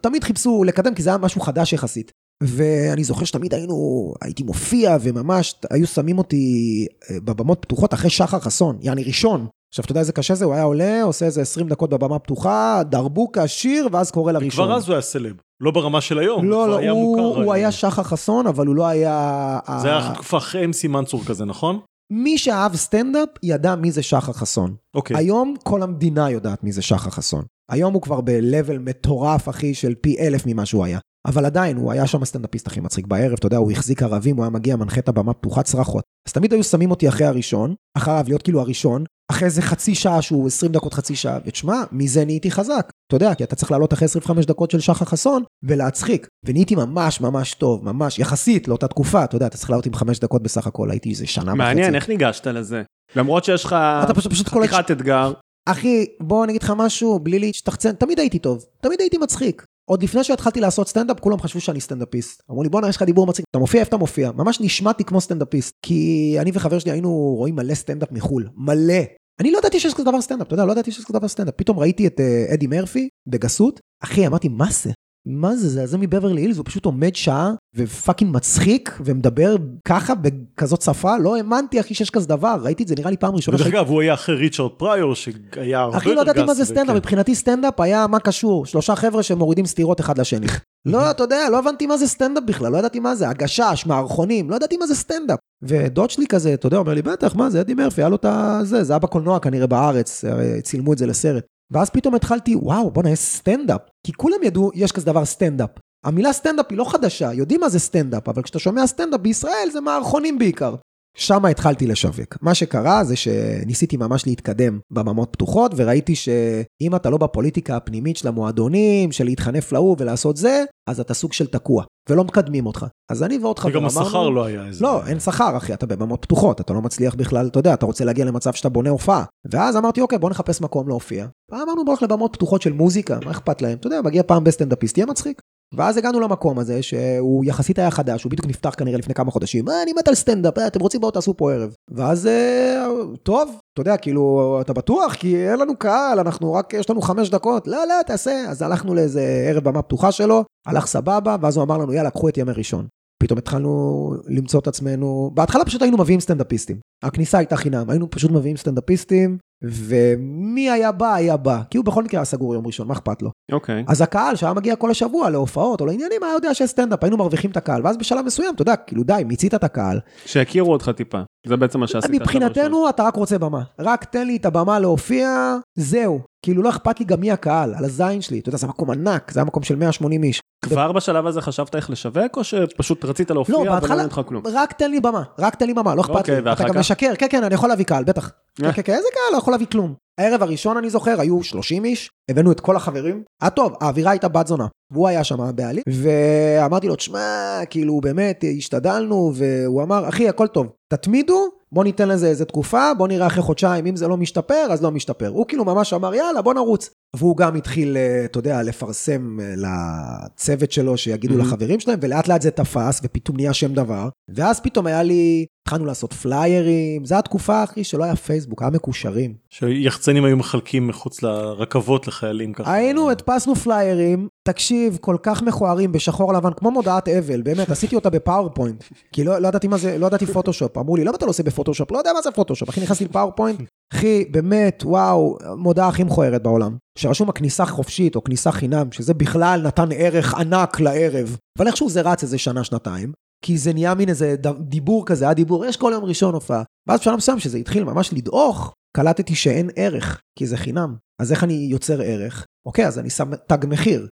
תמיד חיפשו לקדם, כי זה היה משהו חדש יחסית. ואני זוכר שתמיד היינו, הייתי מופיע וממש היו שמים אותי אה, בבמות פתוחות אחרי שחר חסון, יעני ראשון. עכשיו אתה יודע איזה קשה זה, הוא היה עולה, עושה איזה 20 דקות בבמה פתוחה, דרבוקה, שיר, ואז קורא לראשון. כבר אז הוא היה סלב, לא ברמה של היום, לא, לא, היה הוא. הוא אה, היה שחר חסון, אבל הוא לא היה... זה ה- היה תקופה אחרי אמסי מנצור כזה, נכון? מי שאהב סטנדאפ ידע מי זה שחר חסון. אוקיי. היום כל המדינה יודעת מי זה שחר חסון. היום הוא כבר ב-level מטורף, אחי, של פי אלף ממה שהוא היה. אבל עדיין, הוא היה שם הסטנדאפיסט הכי מצחיק בערב, אתה יודע, הוא החזיק ערבים, הוא היה מגיע, מנחה את הבמה פתוחה צרחות. אז תמיד היו שמים אותי אחרי הראשון, אחריו להיות כאילו הראשון, אחרי איזה חצי שעה שהוא 20 דקות חצי שעה, ותשמע, מזה נהייתי חזק. אתה יודע, כי אתה צריך לעלות אחרי 25 דקות של שחר חסון ולהצחיק. ונהייתי ממש ממש טוב, ממש, יחסית לאותה תקופה, אתה יודע, אתה צריך לעלות עם 5 דקות בסך הכל, הייתי איזה שנה וחצי. מעניין, איך ניגשת לזה? למרות שיש לך אתה פשוט, פשוט. חתיכת אתגר. אחי, בוא אני אגיד לך משהו, בלי להשתחצן, תמיד הייתי טוב, תמיד הייתי מצחיק. עוד לפני שהתחלתי לעשות סטנדאפ, כולם חשבו שאני סטנדאפיסט. אמרו לי, בואנה, יש לך דיבור מצחיק, אתה מופיע איפה אתה מופיע. ממש נשמעתי כמו סטנדאפיסט. כי אני וחבר שלי היינו רואים מלא סטנדאפ מחו"ל, מלא. אני לא ידעתי שיש כזה דבר סטנדאפ, אתה יודע, לא ידעתי שיש כזה דבר סטנדאפ. פתאום ראיתי את אה, אדי מרפי בגסות, אחי, אמרתי, מה זה? מה זה, זה, זה מבברלי הילס, הוא פשוט עומד שעה ו fucking מצחיק ומדבר ככה בכזאת שפה, לא האמנתי אחי שיש כזה דבר, ראיתי את זה נראה לי פעם ראשונה. ודרך אגב, הוא היה אחרי ריצ'רד פריור, שהיה הרבה יותר גס. אחי, לא ידעתי מה זה סטנדאפ, וכן. מבחינתי סטנדאפ היה מה קשור, שלושה חבר'ה שמורידים סטירות אחד לשני. לא, אתה יודע, לא הבנתי מה זה סטנדאפ בכלל, לא ידעתי מה זה, הגשש, מערכונים, לא ידעתי מה זה סטנדאפ. ודוד שלי כזה, אתה יודע, אומר לי, בטח, מה זה, אדי מרפי, היה לו את הזה, זה היה בקולנוע כנראה בארץ, צילמו את זה לסרט. ואז פתאום התחלתי, וואו, בואנה, יש סטנדאפ. כי כולם ידעו, יש כזה דבר סטנדאפ. המילה סטנדאפ היא לא חדשה, יודעים מה זה סטנדאפ, אבל כשאתה שומע סטנדאפ בישראל זה מערכונים בעיקר. שם התחלתי לשווק. מה שקרה זה שניסיתי ממש להתקדם בבמות פתוחות, וראיתי שאם אתה לא בפוליטיקה הפנימית של המועדונים, של להתחנף להוא ולעשות זה, אז אתה סוג של תקוע, ולא מקדמים אותך. אז אני ועוד חבר וגם אמרנו... השכר לא היה איזה... לא, אין שכר, אחי, אתה בבמות פתוחות, אתה לא מצליח בכלל, אתה יודע, אתה רוצה להגיע למצב שאתה בונה הופעה. ואז אמרתי, אוקיי, בוא נחפש מקום להופיע. אמרנו, בוא נלך לבמות פתוחות של מוזיקה, מה אכפת להם? אתה יודע, מגיע פעם בסטנדאפיסט, יהיה מצחיק. ואז הגענו למקום הזה, שהוא יחסית היה חדש, הוא בדיוק נפתח כנראה לפני כמה חודשים, אה, אני מת על סטנדאפ, אה, אתם רוצים בואו תעשו פה ערב. ואז, אה, טוב, אתה יודע, כאילו, אתה בטוח? כי אין לנו קהל, אנחנו רק, יש לנו חמש דקות, לא, לא, תעשה. אז הלכנו לאיזה ערב במה פתוחה שלו, הלך סבבה, ואז הוא אמר לנו, יאללה, קחו את ימי ראשון. פתאום התחלנו למצוא את עצמנו, בהתחלה פשוט היינו מביאים סטנדאפיסטים. הכניסה הייתה חינם, היינו פשוט מביאים סטנדאפיסטים, ומי היה בא, היה בא. כי הוא בכל מקרה היה סגור יום ראשון, מה אכפת לו? אוקיי. אז הקהל שהיה מגיע כל השבוע להופעות או לעניינים, היה יודע שיש סטנדאפ, היינו מרוויחים את הקהל, ואז בשלב מסוים, אתה יודע, כאילו די, מיצית את הקהל. שהכירו אותך טיפה. זה בעצם מה שעשית. מבחינתנו אתה רק רוצה במה. רק תן לי את הבמה להופיע, זהו. כאילו לא אכפת לי גם מי הקהל, על הזין שלי. אתה יודע, זה מקום ענק, זה היה מקום של 180 איש. כבר בשלב הזה חשבת איך לשווק, או שפשוט רצית להופיע לא, ולא בהתחלה? רק תן לי במה, רק תן לי במה, לא אכפת אוקיי, לי. אתה גם? משקר, כן, כן, אני יכול להביא קהל, בטח. אה. כן, כן, איזה קהל, לא יכול להביא כלום. הערב הראשון, אני זוכר, היו 30 איש, הבאנו את כל החברים. היה טוב, האווירה הייתה בת זונה. והוא היה שם הבעלים, ואמרתי לו, תשמע, כאילו, באמת, השתדלנו, והוא אמר, אחי, הכל טוב, תתמידו, בוא ניתן לזה איזה תקופה, בוא נראה אחרי חודשיים, אם זה לא משתפר, אז לא משתפר. הוא כאילו ממש אמר, יאללה, בוא נרוץ. והוא גם התחיל, אה, אתה יודע, לפרסם אה, לצוות שלו, שיגידו Mhm. לחברים שלהם, ולאט לאט זה תפס, ופתאום נהיה שם דבר. ואז פתאום היה לי, התחלנו לעשות פליירים, זו התקופה, אחי, שלא היה פייסבוק, היה מקושרים. שיחצנים היו מחלקים מחוץ לרכבות לחיילים ככה. היינו, הדפסנו פליירים, תקשיב, כל כך מכוערים בשחור לבן, כמו מודעת אבל, באמת, עשיתי אותה בפאוורפוינט. כי לא, לא ידעתי מה זה, לא ידעתי פוטושופ. אמרו לי, למה אתה לא עושה בפוטושופ? לא יודע מה זה פוטושופ. אחי, נכנסתי לפאוורפוינט, אחי, באמת, וואו, מודעה הכי מכוערת בעולם. שרשום הכניסה חופשית או כניסה חינם, שזה בכלל נתן ערך ענק לערב. אבל איכשהו זה רץ איזה שנה, שנתיים. כי זה נהיה מין איזה דיבור כזה, היה דיבור, יש כל יום ראשון הופעה. ואז בשלב מסוים שזה התחיל ממש לדעוך, קלטתי שאין ערך, כי זה חינם. אז איך אני יוצר ערך? אוקיי, אז אני שם תג מחיר.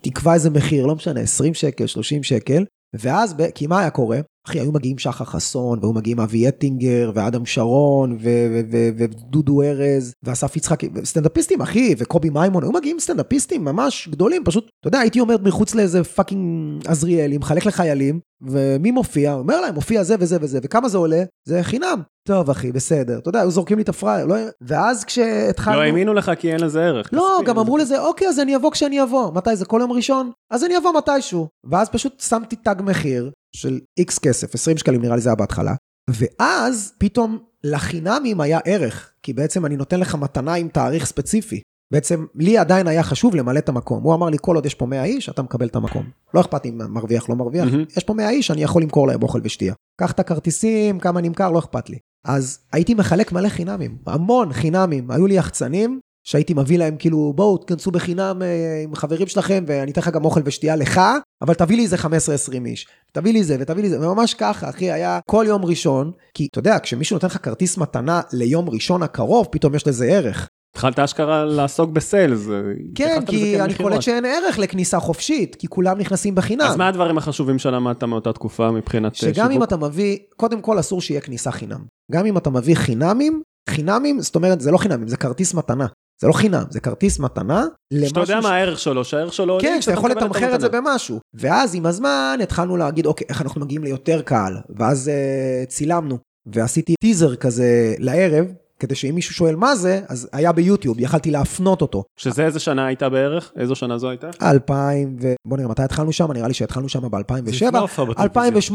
תקבע איזה מחיר, לא משנה, 20 שקל, 30 שקל, ואז, כי מה היה קורה? אחי, היו מגיעים שחר חסון, והיו מגיעים אבי אטינגר, ואדם שרון, ו- ו- ו- ודודו ארז, ואסף יצחקי, סטנדאפיסטים, אחי, וקובי מימון, היו מגיעים סטנדאפיסטים ממש גדולים, פשוט, אתה יודע, הייתי עומד מחוץ לאיזה fucking עזריאלי, מחלק לחיילים, ומי מופיע? אומר להם, מופיע זה וזה וזה, וכמה זה עולה? זה חינם. טוב, אחי, בסדר. אתה יודע, היו זורקים לי את הפראייר, לא... ואז כשהתחלנו... לא האמינו לך כי אין לזה ערך. לא, גם אמרו לזה, אוקיי, אז אני אבוא כשאני אבוא. מתי זה? כל יום ראשון? אז אני אבוא מתישהו. ואז פשוט שמתי תג מחיר של איקס כסף, 20 שקלים נראה לי זה היה בהתחלה. ואז פתאום לחינמים היה ערך, כי בעצם אני נותן לך מתנה עם תאריך ספציפי. בעצם לי עדיין היה חשוב למלא את המקום. הוא אמר לי, כל עוד יש פה 100 איש, אתה מקבל את המקום. לא אכפת אם מרוויח, לא מרוויח, מהמם. יש פה 100 איש, אני יכול למכור להם אוכל ושתייה. קח את הכרטיסים, כמה נמכר, לא אכפת לי. אז הייתי מחלק מלא חינמים, המון חינמים. היו לי יחצנים שהייתי מביא להם כאילו בואו תכנסו בחינם אה, עם חברים שלכם ואני אתן לך גם אוכל ושתייה לך, אבל תביא לי איזה 15-20 איש. תביא לי זה ותביא לי זה, וממש ככה, אחי, היה כל יום ראשון, כי אתה יודע, כשמישהו נותן לך כרטיס מתנה ליום ראשון הקרוב, פתאום יש לזה ערך. התחלת אשכרה לעסוק בסיילס. כן, התייחסת לזה כי אני. קולט שאין ערך לכניסה חופשית, כי כולם נכנסים בחינם. אז מה הדברים החשובים שלמדת מאותה תקופה מבחינת אה, שגם אם שיווק? אתה מביא, קודם כל אסור שיהיה כניסה חינם. גם אם אתה מביא חינמים, חינמים, זאת אומרת, זה לא חינמים, זה כרטיס מתנה. זה לא חינם, זה כרטיס מתנה. שאתה יודע ש- מה הערך שלו, שהערך שלו עולה, כן, שאתה יכול לתמחר את זה המתנה. במשהו. ואז עם הזמן התחלנו להגיד, אוקיי, איך אנחנו מגיעים ליותר קהל? ואז uh, צילמנו, ועשיתי טיזר כזה לערב, כדי שאם מישהו שואל מה זה, אז היה ביוטיוב, יכלתי להפנות אותו. שזה איזה שנה הייתה בערך? איזו שנה זו הייתה? 2000 ו... בוא נראה, מתי התחלנו שם? נראה לי שהתחלנו שם זה ב-2007. לפני ההופעה בטלוויזיה.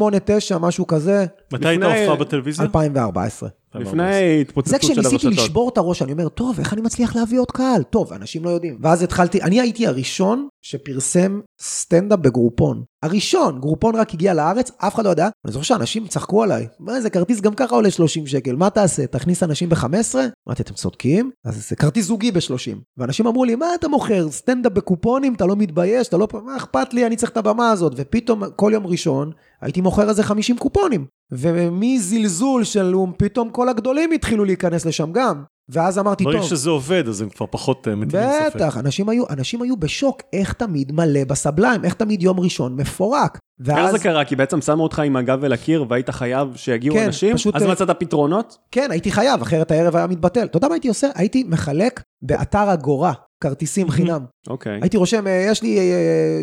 2008-2009, משהו כזה, מתי הייתה לפני- הופעה בטלוויזיה? 2014. לפני התפוצצות זה של כשניסיתי הרשתות. לשבור את הראש, אני אומר, טוב, איך אני מצליח להביא עוד קהל? טוב, אנשים לא יודעים. ואז התחלתי, אני הייתי הראשון שפרסם סטנדאפ בגרופון. הראשון, גרופון רק הגיע לארץ, אף אחד לא ידע. אני זוכר שאנשים צחקו עליי, מה זה כרטיס גם ככה עולה 30 שקל, מה תעשה, תכניס אנשים ב-15? אמרתי, אתם צודקים? אז זה כרטיס זוגי ב-30. ואנשים אמרו לי, מה אתה מוכר, סטנדאפ בקופונים, אתה לא מתבייש, אתה לא... מה אכפת לי, אני צריך את הבמה הזאת. ופתאום, כל יום ראשון, הייתי מוכר איזה 50 קופונים. ומזלזול של פתאום כל הגדולים התחילו להיכנס לשם גם. ואז אמרתי, ברגע טוב, שזה עובד אז הם כבר פחות אה, מטילים ספק. בטח, אנשים היו, אנשים היו בשוק, איך תמיד מלא בסבליים, איך תמיד יום ראשון מפורק. איך ואז, זה קרה? כי בעצם שמו אותך עם הגב אל הקיר והיית חייב שיגיעו כן, אנשים? פשוט, אז אה, מצאת פתרונות? כן, הייתי חייב, אחרת הערב היה מתבטל. אתה יודע מה הייתי עושה? הייתי מחלק באתר אגורה, כרטיסים חינם. אוקיי. הייתי רושם, אה, יש לי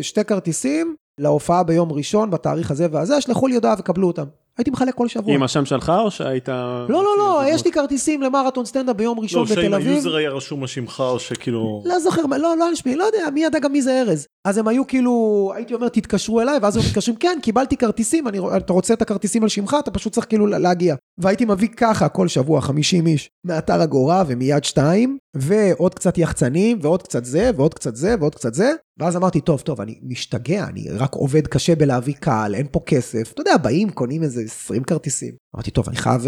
שתי כרטיסים להופעה ביום ראשון, בתאריך הזה והזה, שלחו לי הודעה וקבלו אותם. הייתי מחלק כל שבוע. עם השם שלך או שהיית... לא, לא, לא, יש לי כרטיסים למרתון סטנדאפ ביום ראשון לא, שאם בתל אביב. ה user היה רשום על שמך או שכאילו... לא זוכר, לא, לא על שמי, לא יודע, מי ידע גם מי זה ארז. אז הם היו כאילו, הייתי אומר, תתקשרו אליי, ואז הם מתקשרים, כן, קיבלתי כרטיסים, אני, אתה רוצה את הכרטיסים על שמך, אתה פשוט צריך כאילו להגיע. והייתי מביא ככה כל שבוע 50 איש מאתר אגורה ומיד שתיים, ועוד קצת יחצנים, ועוד קצת זה, ועוד קצת זה, ועוד קצת זה. ואז אמרתי, טוב, טוב, אני משתגע, אני רק עובד קשה בלהביא קהל, אין פה כסף. אתה יודע, באים, קונים איזה 20 כרטיסים. אמרתי, טוב, אני חייב...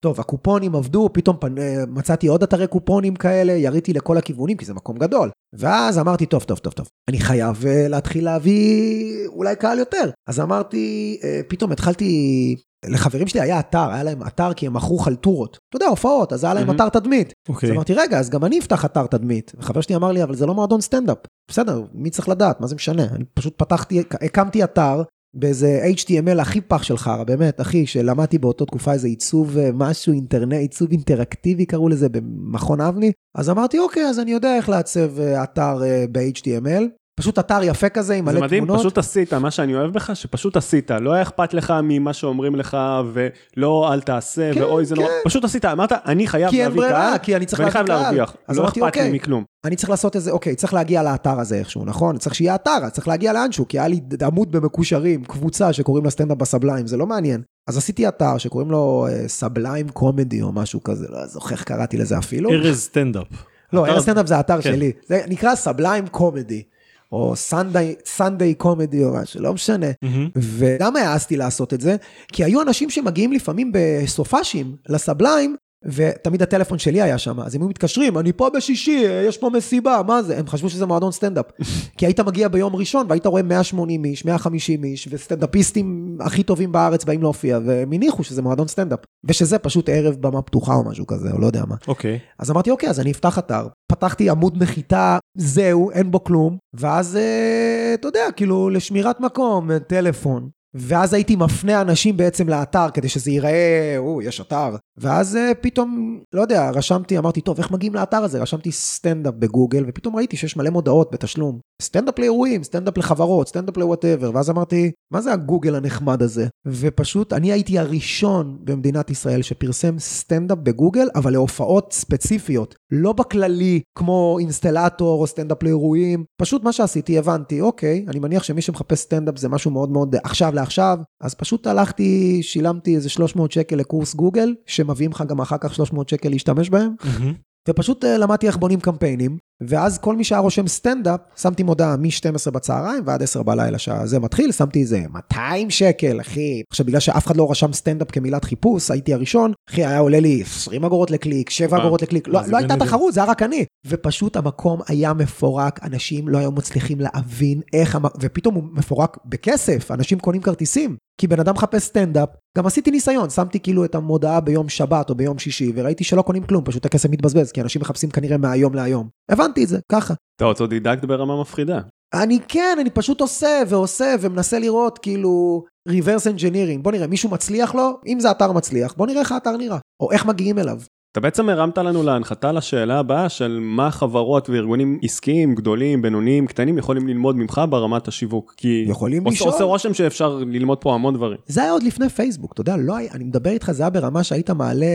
טוב, הקופונים עבדו, פתאום פנ... אה, מצאתי עוד אתרי קופונים כאלה, יריתי לכל הכיוונים, כי זה מקום גדול. ואז אמרתי, טוב, טוב, טוב, טוב, אני חייב אה, להתחיל להביא אולי קהל יותר. אז אמרתי, אה, פתאום התחלתי... לחברים שלי היה אתר, היה להם אתר כי הם מכרו חלטורות. אתה יודע, הופעות, אז היה להם. אתר תדמית. אז אוקיי. אמרתי, רגע, אז גם אני אפתח אתר תדמית. וחבר שלי אמר לי, אבל זה לא מועדון סטנדאפ. בסדר, מי צריך לדעת, מה זה משנה? אני פשוט פתחתי, הקמתי אתר באיזה HTML הכי פח של חרא, באמת, אחי, שלמדתי באותו תקופה איזה עיצוב אה, משהו אינטרנט, עיצוב אינטראקטיבי קראו לזה במכון אבני. אז אמרתי, אוקיי, אז אני יודע איך לעצב אה, אתר אה, ב-HTML. פשוט אתר יפה כזה עם זה מלא מדהים, תמונות. פשוט עשית, מה שאני אוהב בך, שפשוט עשית, לא היה אכפת לך ממה שאומרים לך, ולא, אל תעשה, כן, ואוי, זה נורא, כן. פשוט עשית, אמרת, אני חייב כי אין להביא ברירה, קהל, כי אני צריך ואני חייב להביא קהל. להרוויח, אז לא אמרתי, אכפת לי אוקיי. מכלום. אני צריך לעשות איזה, אוקיי, צריך להגיע לאתר הזה איכשהו, נכון? צריך שיהיה אתר, צריך להגיע לאנשהו, כי היה לי עמוד במקושרים, קבוצה שקוראים לה סטנדאפ ב Sublime, זה לא מעניין. אז עשיתי אתר שקוראים לו Sublime Comedy או משהו כזה, לא זוכר איך קראתי לזה אפילו. ארז סטנדאפ. לא, אתר- ארז סטנדאפ זה האתר כן. שלי. זה נקרא Sublime Comedy, או Sunday Comedy או משהו, לא משנה. מהמם. ולמה העזתי לעשות את זה? כי היו אנשים שמגיעים לפעמים בסופ"שים ל Sublime, ותמיד הטלפון שלי היה שם, אז הם היו מתקשרים, אני פה בשישי, יש פה מסיבה, מה זה? הם חשבו שזה מועדון סטנדאפ. כי היית מגיע ביום ראשון והיית רואה 180 איש, 150 איש, וסטנדאפיסטים הכי טובים בארץ באים להופיע, והם הניחו שזה מועדון סטנדאפ. ושזה פשוט ערב במה פתוחה או משהו כזה, או לא יודע מה. אוקיי. אז אמרתי, אוקיי, אז אני אפתח אתר. פתחתי עמוד נחיתה, זהו, אין בו כלום. ואז, אה, אתה יודע, כאילו, לשמירת מקום, טלפון. ואז הייתי מפנה אנשים בעצם לאתר, כדי שזה ייראה, או, יש אתר. ואז אה, פתאום, לא יודע, רשמתי, אמרתי, טוב, איך מגיעים לאתר הזה? רשמתי סטנדאפ בגוגל, ופתאום ראיתי שיש מלא מודעות בתשלום. סטנדאפ לאירועים, סטנדאפ לחברות, סטנדאפ ל whatever. ואז אמרתי, מה זה הגוגל הנחמד הזה? ופשוט, אני הייתי הראשון במדינת ישראל שפרסם סטנדאפ בגוגל, אבל להופעות ספציפיות. לא בכללי, כמו אינסטלטור או סטנדאפ לאירועים. פשוט מה שעשיתי, הבנתי, אוקיי, אני מניח שמי שמחפש סטנדאפ זה משהו מאוד מאוד עכשיו לעכשיו, אז פשוט הלכתי, שילמתי איזה 300 שקל לקורס גוגל, שמביאים לך גם אחר כך 300 שקל להשתמש בהם. ופשוט אה, למדתי איך בונים קמפיינים, ואז כל מי שהיה רושם סטנדאפ, שמתי מודעה מ-12 בצהריים ועד 10 בלילה שזה מתחיל, שמתי איזה 200 שקל, אחי. עכשיו, בגלל שאף אחד לא רשם סטנדאפ כמילת חיפוש, הייתי הראשון, אחי, היה עולה לי 20 אגורות לקליק, 7 וואו. אגורות לקליק, לא, לא הייתה. תחרות, זה היה רק אני. ופשוט המקום היה מפורק, אנשים לא היו מצליחים להבין איך, המ... ופתאום הוא מפורק בכסף, אנשים קונים כרטיסים. כי בן אדם מחפש סטנדאפ, גם עשיתי ניסיון, שמתי כאילו את המודעה ביום שבת או ביום שישי, וראיתי שלא קונים כלום, פשוט הכסף מתבזבז, כי אנשים מחפשים כנראה מהיום להיום. הבנתי את זה, ככה. אתה אוטודידקט ברמה מפחידה. אני כן, אני פשוט עושה ועושה ומנסה לראות כאילו reverse engineering. בוא נראה, מישהו מצליח לו? אם זה אתר מצליח, בוא נראה איך האתר נראה, או איך מגיעים אליו. אתה בעצם הרמת לנו להנחתה לשאלה הבאה של מה חברות וארגונים עסקיים, גדולים, בינוניים, קטנים, יכולים ללמוד ממך ברמת השיווק. כי יכולים לשאול. עושה רושם שאפשר ללמוד פה המון דברים. זה היה עוד לפני פייסבוק, אתה יודע, לא היה, אני מדבר איתך, זה היה ברמה שהיית מעלה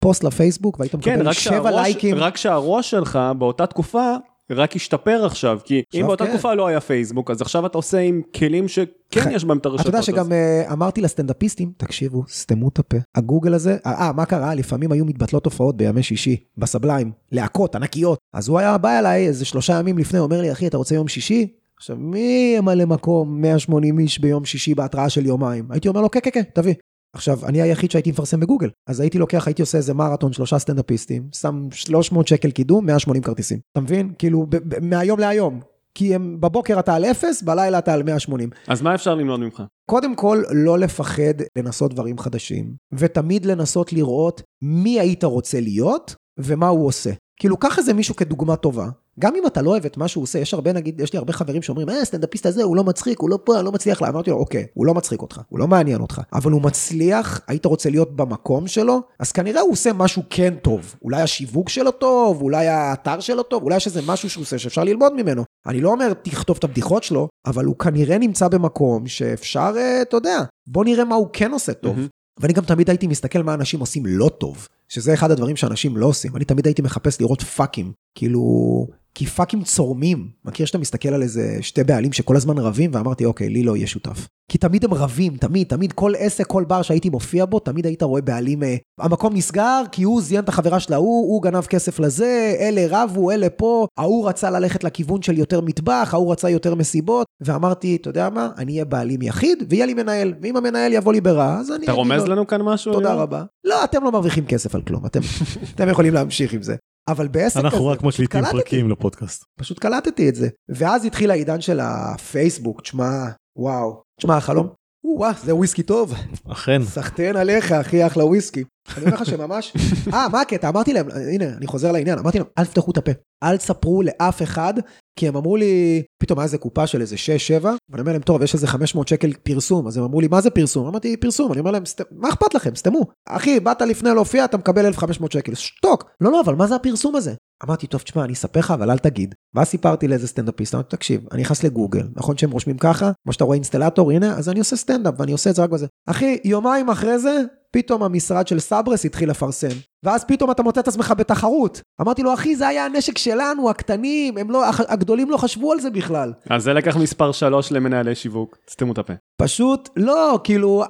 פוסט לפייסבוק והיית כן, מקבל רק שבע שהראש, לייקים. רק שהראש שלך באותה תקופה רק השתפר עכשיו, כי עכשיו אם באותה כן. תקופה לא היה פייסבוק, אז עכשיו אתה עושה עם כלים שכן ח- יש בהם את אתה הרשתות. יודע אז- שגם אה, אמרתי לסטנדאפיסטים, תקשיבו, סתמו את הפה. הגוגל הזה, אה, מה קרה? לפעמים היו מתבטלות הופעות בימי שישי, בסבליים, להקות ענקיות. אז הוא היה בא אליי איזה שלושה ימים לפני, אומר לי, אחי, אתה רוצה יום שישי? עכשיו, מי ימלא מקום 180 איש ביום שישי בהתראה של יומיים? הייתי אומר לו, כן, כן, כן, תביא. עכשיו, אני היחיד שהייתי מפרסם בגוגל, אז הייתי לוקח, הייתי עושה איזה מרתון, שלושה סטנדאפיסטים, שם 300 שקל קידום, 180 כרטיסים. אתה מבין? כאילו, מהיום להיום. כי הם, בבוקר אתה על 0, בלילה אתה על 180. אז מה אפשר ללמוד ממך? קודם כל, לא לפחד לנסות דברים חדשים, ותמיד לנסות לראות מי היית רוצה להיות ומה הוא עושה. כאילו, קח איזה מישהו כדוגמה טובה. גם אם אתה לא אוהב את מה שהוא עושה, יש הרבה, נגיד, יש לי הרבה חברים שאומרים, אה, סטנדאפיסט הזה, הוא לא מצחיק, הוא לא פה, אני לא מצליח לה. אמרתי לו, אוקיי, הוא לא מצחיק אותך, הוא לא מעניין אותך, אבל הוא מצליח, היית רוצה להיות במקום שלו, אז כנראה הוא עושה משהו כן טוב. אולי השיווק שלו טוב, אולי האתר שלו טוב, אולי יש איזה משהו שהוא עושה שאפשר ללמוד ממנו. אני לא אומר, תכתוב את הבדיחות שלו, אבל הוא כנראה נמצא במקום שאפשר, אה, אתה יודע, בוא נראה מה הוא כן עושה טוב. מהמם. ואני גם תמיד הייתי מסתכל מה אנשים עושים לא טוב, שזה אחד הדברים שאנשים לא עושים. אני תמיד הייתי מחפש לראות פאקים, כאילו, כי פאקים צורמים. מכיר שאתה מסתכל על איזה שתי בעלים שכל הזמן רבים, ואמרתי, אוקיי, לי לא יהיה שותף. כי תמיד הם רבים, תמיד, תמיד, כל עסק, כל בר שהייתי מופיע בו, תמיד היית רואה בעלים, אה, המקום נסגר, כי הוא זיין את החברה של ההוא, הוא גנב כסף לזה, אלה רבו, אלה פה, ההוא רצה ללכת לכיוון של יותר מטבח, ההוא רצה יותר מסיבות, ואמרתי, אתה יודע מה, אני אהיה בעלים יחיד, ויהיה לי מנהל, ואם המנהל יבוא לי ברע, אז אני אתה רומז לו, לנו כאן משהו? תודה ליאור? רבה. לא, אתם לא מרוויחים כסף על כלום, אתם, אתם יכולים להמשיך עם זה. אבל בעסק כזה, אנחנו רק משליטים פרקים לפודקאסט. פשוט קלטתי את זה. ואז התחיל העידן של הפייסבוק, תשמע, וואו. תשמע, החלום, וואו, זה וויסקי טוב. אכן. סחטיין עליך, אחי, אחלה וויסקי. אני אומר לך שממש... אה, מה הקטע? אמרתי להם, הנה, אני חוזר לעניין, אמרתי להם, אל תפתחו את הפה. אל תספרו לאף אחד, כי הם אמרו לי, פתאום היה איזה קופה של איזה 6-7, ואני אומר להם, טוב, יש איזה 500 שקל פרסום, אז הם אמרו לי, מה זה פרסום? אמרתי, פרסום. אני אומר להם, "סת- מה אכפת לכם? סתמו. אחי, באת לפני להופיע, אתה מקבל 1,500 שקל. שתוק. לא, לא, אבל מה זה הפרסום הזה? אמרתי, טוב, תשמע, אני אספר לך, אבל אל תגיד. ואז סיפרתי לאיזה סטנדאפיסט, אמרתי, תקשיב, אני נכנס לגוגל, נכון שהם רושמים ככה? כמו שאתה רואה אינסטלטור, הנה, אז אני עושה סטנדאפ, ואני עושה את זה רק בזה. אחי, יומיים אחרי זה, פתאום המשרד של סברס התחיל לפרסם. ואז פתאום אתה מוצא את עצמך בתחרות. אמרתי לו, אחי, זה היה הנשק שלנו, הקטנים, הם לא, הגדולים לא חשבו על זה בכלל. אז זה לקח מספר 3 למנהלי שיווק, סתמו את הפה. פשוט, לא, כאילו,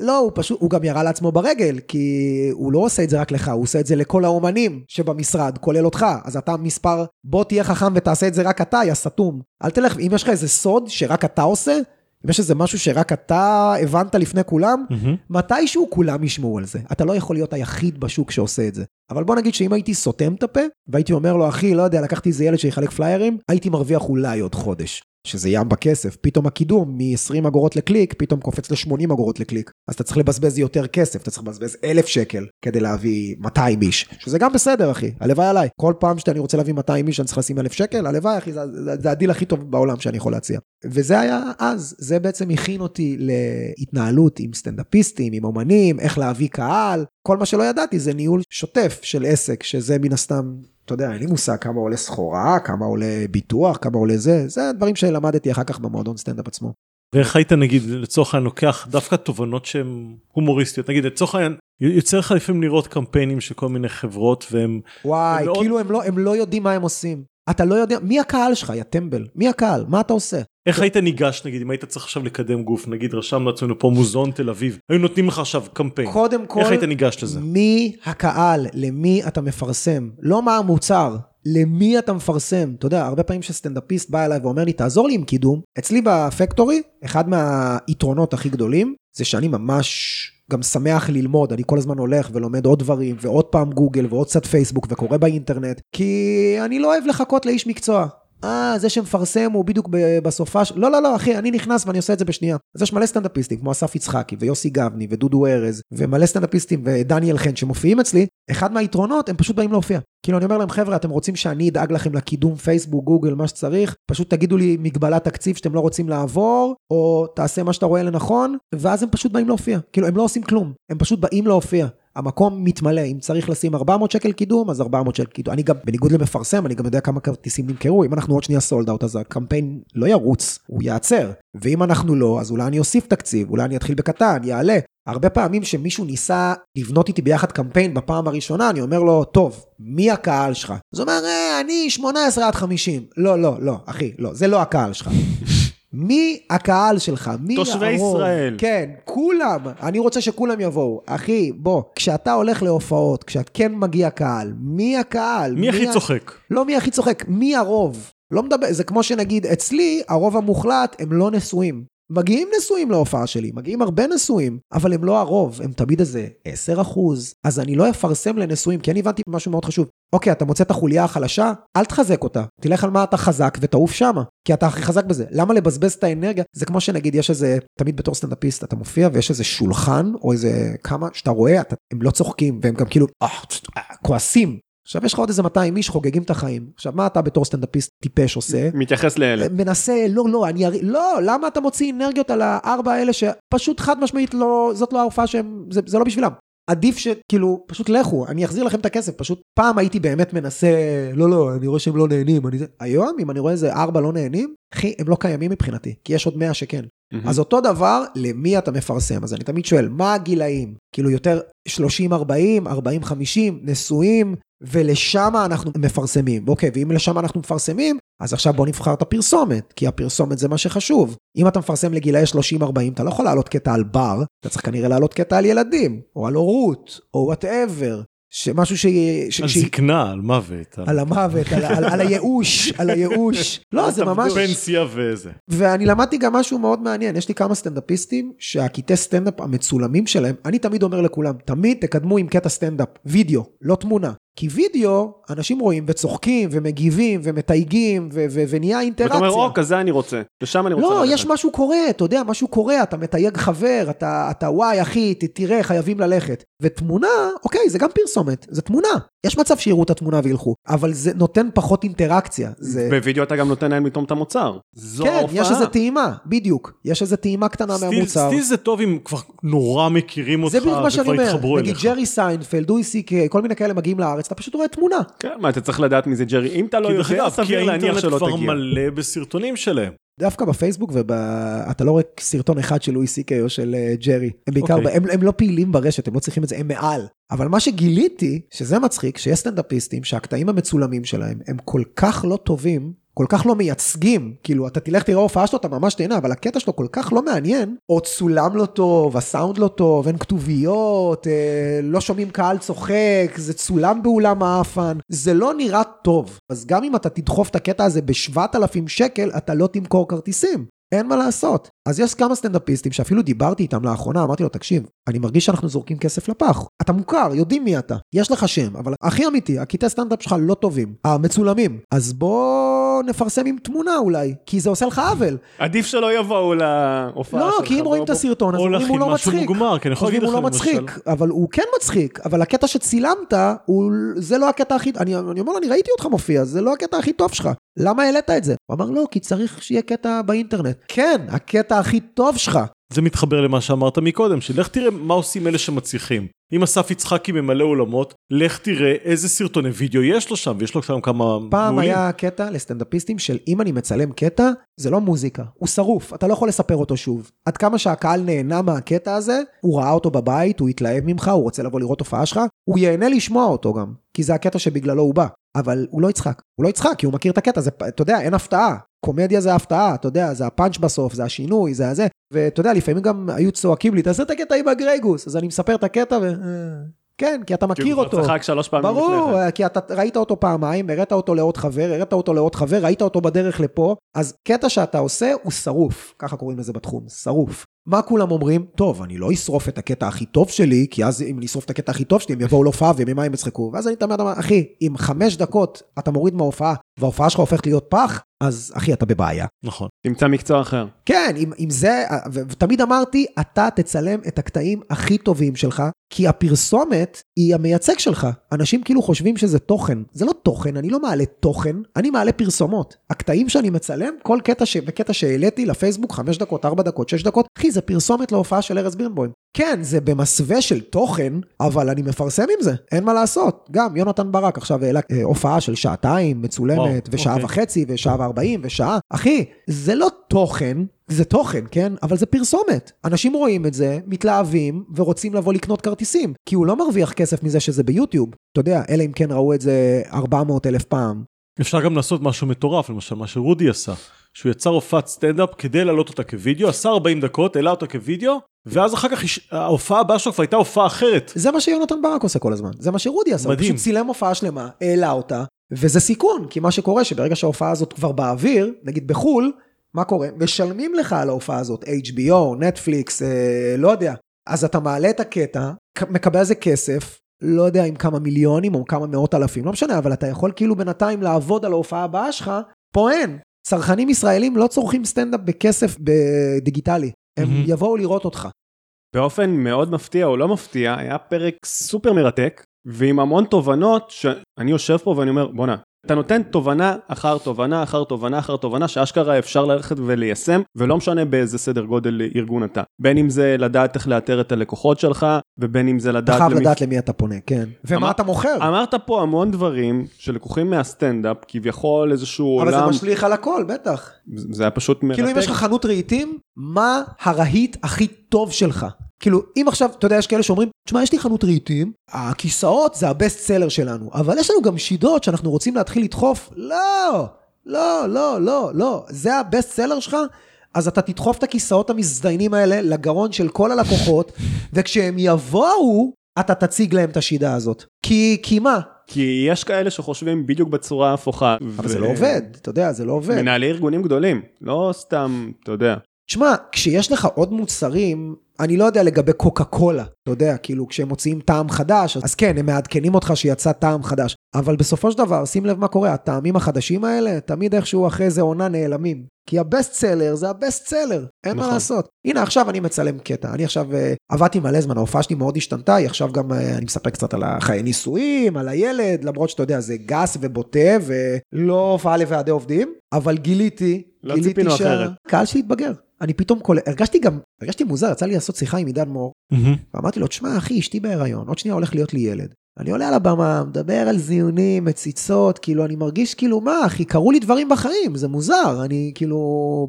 לא, הוא פשוט, הוא גם ירה לעצמו ברגל, כי הוא לא עושה את זה רק לך, הוא עושה את זה לכל האומנים שבמשרד, כולל אותך. אז אתה מספר, בוא תהיה חכם ותעשה את זה רק אתה, יא סתום. אל תלך, אם יש לך איזה סוד שרק אתה עושה, אם יש איזה משהו שרק אתה הבנת לפני כולם, mm-hmm. מתישהו כולם ישמעו על זה. אתה לא יכול להיות היחיד בשוק שעושה את זה. אבל בוא נגיד שאם הייתי סותם את הפה, והייתי אומר לו, אחי, לא יודע, לקחתי איזה ילד שיחלק פליירים, הייתי מרוויח אולי עוד חודש. שזה ים בכסף, פתאום הקידום מ-20 אגורות לקליק, פתאום קופץ ל-80 אגורות לקליק. אז אתה צריך לבזבז יותר כסף, אתה צריך לבזבז 1,000 שקל כדי להביא 200 איש, שזה גם בסדר אחי, הלוואי עליי. כל פעם שאני רוצה להביא 200 איש אני צריך לשים 1,000 שקל, הלוואי אחי, זה, זה, זה הדיל הכי טוב בעולם שאני יכול להציע. וזה היה אז, זה בעצם הכין אותי להתנהלות עם סטנדאפיסטים, עם אומנים, איך להביא קהל, כל מה שלא ידעתי זה ניהול שוטף של עסק, שזה מן הסתם אתה יודע, אין לי מושג כמה עולה סחורה, כמה עולה ביטוח, כמה עולה זה, זה הדברים שלמדתי אחר כך במועדון סטנדאפ עצמו. ואיך היית נגיד לצורך העניין לוקח דווקא תובנות שהן הומוריסטיות? נגיד לצורך העניין יוצא לך לפעמים לראות קמפיינים של כל מיני חברות והם וואי הם מאוד... כאילו הם לא הם לא יודעים מה הם עושים. אתה לא יודע מי הקהל שלך? יא טמבל. מי הקהל? מה אתה עושה איך היית ניגש נגיד אם היית צריך עכשיו לקדם גוף נגיד רשמנו לעצמנו פה מוזיאון תל אביב היו נותנים לך עכשיו קמפיין. קודם כל איך היית ניגש לזה? מי הקהל למי אתה מפרסם? לא מה המוצר למי אתה מפרסם? אתה יודע הרבה פעמים שסטנדאפיסט בא אליי ואומר לי תעזור לי עם קידום אצלי בפקטורי אחד מהיתרונות הכי גדולים זה שאני ממש גם שמח ללמוד, אני כל הזמן הולך ולומד עוד דברים, ועוד פעם גוגל, ועוד קצת פייסבוק, וקורא באינטרנט, כי אני לא אוהב לחכות לאיש מקצוע. אה, זה שמפרסם הוא בדיוק בסופה של... לא, לא, לא, אחי, אני נכנס ואני עושה את זה בשנייה. אז יש מלא סטנדאפיסטים, כמו אסף יצחקי, ויוסי גבני, ודודו ארז, ומלא סטנדאפיסטים, ודניאל חן, שמופיעים אצלי, אחד מהיתרונות, הם פשוט באים להופיע. כאילו, אני אומר להם, חבר'ה, אתם רוצים שאני אדאג לכם לקידום פייסבוק, גוגל, מה שצריך, פשוט תגידו לי מגבלת תקציב שאתם לא רוצים לעבור, או תעשה מה שאתה רואה לנכון, ואז הם פשוט באים להופיע. כאילו, הם לא עושים כלום, הם פשוט באים להופיע. המקום מתמלא, אם צריך לשים 400 שקל קידום, אז 400 שקל קידום. אני גם, בניגוד למפרסם, אני גם יודע כמה כרטיסים נמכרו, אם אנחנו עוד שנייה סולד אאוט, אז הקמפיין לא ירוץ, הוא ייעצר. ואם אנחנו לא, אז אולי אני אוסיף תקציב, אולי אני אתחיל בקטן, יעלה. הרבה פעמים שמישהו ניסה לבנות איתי ביחד קמפיין בפעם הראשונה, אני אומר לו, טוב, מי הקהל שלך? אז הוא אומר, אה, אני 18 עד 50. לא, לא, לא, אחי, לא, זה לא הקהל שלך. מי הקהל שלך? מי תושבי הרוב? ישראל. כן, כולם. אני רוצה שכולם יבואו. אחי, בוא, כשאתה הולך להופעות, כשאת כן מגיע קהל, מי הקהל? מי, מי הכי ה... צוחק? לא מי הכי צוחק, מי הרוב? לא מדבר, זה כמו שנגיד, אצלי, הרוב המוחלט הם לא נשואים. מגיעים נשואים להופעה שלי, מגיעים הרבה נשואים, אבל הם לא הרוב, הם תמיד איזה 10 אחוז. אז אני לא אפרסם לנשואים, כי אני הבנתי משהו מאוד חשוב. אוקיי, אתה מוצא את החוליה החלשה, אל תחזק אותה. תלך על מה אתה חזק ותעוף שמה, כי אתה הכי חזק בזה. למה לבזבז את האנרגיה? זה כמו שנגיד, יש איזה, תמיד בתור סטנדאפיסט אתה מופיע ויש איזה שולחן, או איזה כמה, שאתה רואה, אתה, הם לא צוחקים, והם גם כאילו, אה, אה, כועסים. עכשיו יש לך עוד איזה 200 איש חוגגים את החיים. עכשיו מה אתה בתור סטנדאפיסט טיפש עושה? מתייחס לאלה. מנסה, לא, לא, אני אראה, לא, למה אתה מוציא אנרגיות על הארבע האלה שפשוט חד משמעית לא, זאת לא ההופעה שהם, זה, זה לא בשבילם. עדיף שכאילו, פשוט לכו, אני אחזיר לכם את הכסף, פשוט פעם הייתי באמת מנסה, לא, לא, אני רואה שהם לא נהנים, אני זה, היום אם אני רואה איזה ארבע לא נהנים, אחי, הם לא קיימים מבחינתי, כי יש עוד מאה שכן. Mm-hmm. אז אותו דבר, למי אתה מפרסם? אז אני תמיד שואל, מה הגילאים? כאילו יותר 30-40, 40-50, נשואים, ולשם אנחנו מפרסמים. אוקיי, ואם לשם אנחנו מפרסמים, אז עכשיו בוא נבחר את הפרסומת, כי הפרסומת זה מה שחשוב. אם אתה מפרסם לגילאי 30-40, אתה לא יכול להעלות קטע על בר, אתה צריך כנראה להעלות קטע על ילדים, או על הורות, או whatever. שמשהו ש... ש... על ש... זקנה, על מוות. על המוות, על, על, על הייאוש, על הייאוש. לא, זה ממש... פנסיה וזה. ואני למדתי גם משהו מאוד מעניין, יש לי כמה סטנדאפיסטים שהקטעי סטנדאפ המצולמים שלהם, אני תמיד אומר לכולם, תמיד תקדמו עם קטע סטנדאפ, וידאו, לא תמונה. כי וידאו, אנשים רואים וצוחקים ומגיבים ומתייגים ו- ו- ונהיה אינטראקציה. ואתה אומר, או, כזה אני רוצה, לשם אני רוצה לא, ללכת. יש משהו קורה, אתה יודע, משהו קורה, אתה מתייג חבר, אתה, אתה וואי, אחי, תראה, חייבים ללכת. ותמונה, אוקיי, זה גם פרסומת, זה תמונה. יש מצב שיראו את התמונה וילכו, אבל זה נותן פחות אינטראקציה. זה... בווידאו אתה גם נותן להם לטעום את המוצר. זו כן, ההופעה. יש איזה טעימה, בדיוק. יש איזה טעימה קטנה still, מהמוצר. still זה טוב אם כבר נורא מכירים אותך זה בדיוק מה שאני וכבר אומר. התחברו נגיד אליך. ג'רי סיינפלד, לואי סי קיי, כל מיני כאלה מגיעים לארץ, אתה פשוט רואה תמונה. כן, מה, אתה צריך לדעת מי זה ג'רי. אם אתה לא כי יודע, כי סביר להניח האינטרנט שלא כבר תגיע. מלא בסרטונים שלהם. דווקא בפייסבוק ואתה לא רואה סרטון אחד של לואי סי קיי או של אה, ג'רי. הם בעיקר, אוקיי. הם, הם לא פעילים ברשת, הם לא צריכים את זה, הם מעל. אבל מה שגיליתי, שזה מצחיק, שיש סטנדאפיסטים שהקטעים המצולמים שלהם הם כל כך לא טובים, כל כך לא מייצגים, כאילו אתה תלך תראה הופעה שלו, אתה ממש תהנה, אבל הקטע שלו כל כך לא מעניין, או צולם לא טוב, הסאונד לא טוב, אין כתוביות, אה, לא שומעים קהל צוחק, זה צולם באולם האפן, זה לא נראה טוב. אז גם אם אתה תדחוף את הקטע הזה ב-7,000 שקל, אתה לא תמכור כרטיסים. אין מה לעשות. אז יש כמה סטנדאפיסטים שאפילו דיברתי איתם לאחרונה, אמרתי לו, תקשיב, אני מרגיש שאנחנו זורקים כסף לפח. אתה מוכר, יודעים מי אתה, יש לך שם, אבל הכי אמיתי, הקטעי סטנדאפ שלך לא טובים, המצולמים. אז בוא נפרסם עם תמונה אולי, כי זה עושה לך עוול. עדיף שלא יבואו להופעה לא, שלך. כי אם רואים את הסרטון, אז או אומרים הוא לא משהו מצחיק. מוגמר, כי אני יכול חושבים הוא לא מצחיק, אבל הוא כן מצחיק, אבל הקטע שצילמת, הוא, זה לא הקטע הכי, אני, אני אומר לו, אני ראיתי אותך מופיע, זה לא הקטע הכי טוב שלך, למה העלית את זה? הוא אמר, לא, כי צריך שיהיה קטע באינטרנט. כן, הקטע הכי טוב שלך. זה מתחבר למה שאמרת מקודם, שלך תראה מה עושים אלה שמצליחים. אם אסף יצחקי ממלא אולמות, לך תראה איזה סרטוני וידאו יש לו שם, ויש לו שם כמה פעם מעולים. היה קטע לסטנדאפיסטים של אם אני מצלם קטע, זה לא מוזיקה, הוא שרוף, אתה לא יכול לספר אותו שוב. עד כמה שהקהל נהנה מהקטע הזה, הוא ראה אותו בבית, הוא התלהב ממך, הוא רוצה לבוא לראות הופעה שלך, הוא ייהנה לשמוע אותו גם, כי זה הקטע שבגללו הוא בא. אבל הוא לא יצחק, הוא לא יצחק כי הוא מכיר את הקטע, זה, אתה יודע, אין הפתעה. קומדיה זה הפתעה, אתה יודע, זה הפאנץ' בסוף, זה השינוי, זה הזה. ואתה יודע, לפעמים גם היו צועקים לי, תעשה את הקטע עם הגרייגוס. אז אני מספר את הקטע ו... כן, כי אתה כי מכיר הוא כבר אותו. צחק שלוש פעמים לפני ברור, כן. כי אתה ראית אותו פעמיים, הראת אותו לעוד חבר, הראת אותו לעוד חבר, ראית אותו בדרך לפה, אז קטע שאתה עושה הוא שרוף, ככה קוראים לזה בתחום, שרוף. מה כולם אומרים? טוב, אני לא אשרוף את הקטע הכי טוב שלי, כי אז אם אני אשרוף את הקטע הכי טוב שלי, הם יבואו להופעה וממה הם יצחקו. ואז אני תמיד אומר, אחי, אם חמש דקות אתה מוריד מההופעה, וההופעה שלך הופכת להיות פח, אז אחי, אתה בבעיה. נכון. תמצא מקצוע אחר. כן, אם, אם זה, ו- ותמיד אמרתי, אתה תצלם את הקטעים הכי טובים שלך, כי הפרסומת היא המייצג שלך. אנשים כאילו חושבים שזה תוכן. זה לא תוכן, אני לא מעלה תוכן, אני מעלה פרסומות. הקטעים שאני מצלם, כל קטע ש... וקטע שהעליתי לפייסבוק, 5 דקות, 4 דקות, 6 דקות, אחי, זה פרסומת להופעה של ארז בירנבוים. כן, זה במסווה של תוכן, אבל אני מפרסם עם זה, אין מה לעשות. גם יונתן ברק עכשיו העלה אה, הופעה של שעתיים, מצולמת, וואו, ושעה אוקיי. וחצי, ושעה וארבעים, ושעה. אחי, זה לא תוכן, זה תוכן, כן? אבל זה פרסומת. אנשים רואים את זה, מתלהבים, ורוצים לבוא לקנות כרטיסים. כי הוא לא מרוויח כסף מזה שזה ביוטיוב. אתה יודע, אלא אם כן ראו את זה 400 אלף פעם. אפשר גם לעשות משהו מטורף, למשל מה שרודי עשה. שהוא יצר הופעת סטנדאפ כדי להעלות אותה כווידאו, עשה 40 דקות, העלה אותה כווידאו, ואז אחר כך ההופעה הבאה שלו כבר הייתה הופעה אחרת. זה מה שיונתן ברק עושה כל הזמן. זה מה שרודי עשה. מדהים. הוא פשוט צילם הופעה שלמה, העלה אותה, וזה סיכון, כי מה שקורה שברגע שההופעה הזאת כבר באוויר, נגיד בחו"ל, מה קורה? משלמים לך על ההופעה הזאת, HBO, נטפליקס, אה, לא יודע. אז אתה מעלה את הקטע, מקבל על זה כסף, לא יודע אם כמה מיליונים או כמה מאות אלפים, לא משנה, אבל אתה יכול כאילו בינתיים לעבוד על ההופעה הבאה שלך, פה אין. צרכנים ישראלים לא צורכים סטנדאפ בכסף בדיגיטלי. הם מהמם. יבואו לראות אותך. באופן מאוד מפתיע או לא מפתיע, היה פרק סופר מרתק, ועם המון תובנות שאני יושב פה ואני אומר, בואנה, אתה נותן תובנה אחר תובנה אחר תובנה אחר תובנה שאשכרה אפשר ללכת וליישם, ולא משנה באיזה סדר גודל ארגון אתה. בין אם זה לדעת איך לאתר את הלקוחות שלך, ובין אם זה אתה לדעת... חייב למי- לדעת למי אתה פונה, כן. ומה אמר- אתה מוכר. אמרת פה המון דברים שלקוחים מהסטנדאפ, כביכול איזשהו אבל זה עולם, משליך על הכל, בטח. זה היה פשוט מרתק. כאילו אם יש לך חנות רהיטים, מה הרהיט הכי טוב שלך? כאילו, אם עכשיו, אתה יודע, יש כאלה שאומרים, תשמע, יש לי חנות רהיטים, הכיסאות זה הבסט סלר שלנו, אבל יש לנו גם שידות שאנחנו רוצים להתחיל לדחוף. לא, לא, לא, לא, לא. זה הבסט סלר שלך? אז אתה תדחוף את הכיסאות המזדיינים האלה לגרון של כל הלקוחות, וכשהם יבואו, אתה תציג להם את השידה הזאת. כי, כי מה? כי יש כאלה שחושבים בדיוק בצורה ההפוכה. אבל זה לא עובד, אתה יודע, זה לא עובד. מנהלי ארגונים גדולים, לא סתם, אתה יודע. תשמע, כשיש לך עוד מוצרים, אני לא יודע לגבי קוקה קולה, אתה יודע, כאילו כשהם מוציאים טעם חדש, אז כן, הם מעדכנים אותך שיצא טעם חדש. אבל בסופו של דבר, שים לב מה קורה, הטעמים החדשים האלה, תמיד איכשהו אחרי איזה עונה נעלמים. כי הבסט סלר זה הבסט סלר, אין מה נכון. לעשות. הנה, עכשיו אני מצלם קטע. אני עכשיו אה, עבדתי מלא זמן, ההופעה שלי מאוד השתנתה, היא עכשיו גם, אה, אני מספר קצת על החיי נישואים, על הילד, למרות שאתה יודע, זה גס ובוטה, ולא הופעה לוועדי עובדים, אבל גיליתי, לא גיליתי ציפינו אחרת. שהקהל שלי התבגר. אני פתאום קולט, הרגשתי גם, הרגשתי מוזר, יצא לי לעשות שיחה עם עידן מור, ואמרתי לו, תשמע אחי, אשתי בהיריון, עוד שנייה הולך להיות לי ילד. אני עולה על הבמה, מדבר על זיונים, מציצות, כאילו, אני מרגיש כאילו, מה, אחי, קרו לי דברים בחיים, זה מוזר, אני כאילו,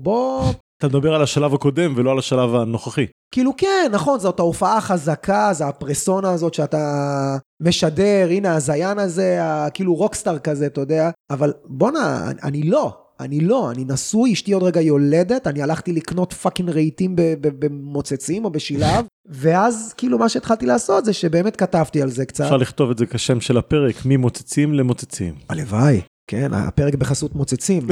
בוא... אתה מדבר על השלב הקודם ולא על השלב הנוכחי. כאילו, כן, נכון, זאת ההופעה החזקה, זה הפרסונה הזאת שאתה משדר, הנה הזיין הזה, כאילו rockstar כזה, אתה יודע, אבל בואנה, אני לא. אני לא, אני נשוי, אשתי עוד רגע יולדת, אני הלכתי לקנות fucking רהיטים במוצצים או בשילב, ואז כאילו מה שהתחלתי לעשות זה שבאמת כתבתי על זה קצת. אפשר לכתוב את זה כשם של הפרק, ממוצצים למוצצים. הלוואי, כן, הפרק בחסות מוצצים.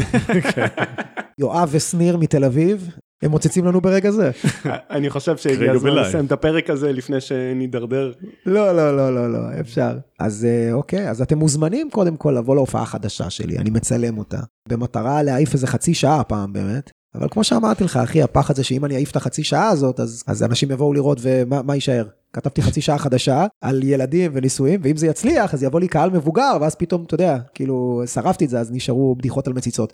יואב ושניר מתל אביב, הם מוצצים לנו ברגע זה. אני חושב שהגיע הזמן. לסיים את הפרק הזה לפני שנידרדר. לא, לא, לא, לא, לא, אפשר. אז אה, אוקיי, אז אתם מוזמנים קודם כל לבוא להופעה החדשה שלי, אני מצלם אותה, במטרה להעיף איזה חצי שעה הפעם באמת. אבל כמו שאמרתי לך, אחי, הפחד זה שאם אני אעיף את החצי שעה הזאת, אז, אז אנשים יבואו לראות ומה מה יישאר. כתבתי חצי שעה חדשה על ילדים ונישואים, ואם זה יצליח, אז יבוא לי קהל מבוגר, ואז פתאום, אתה יודע, כאילו, שרפתי את זה, אז נשארו בדיחות על מציצות.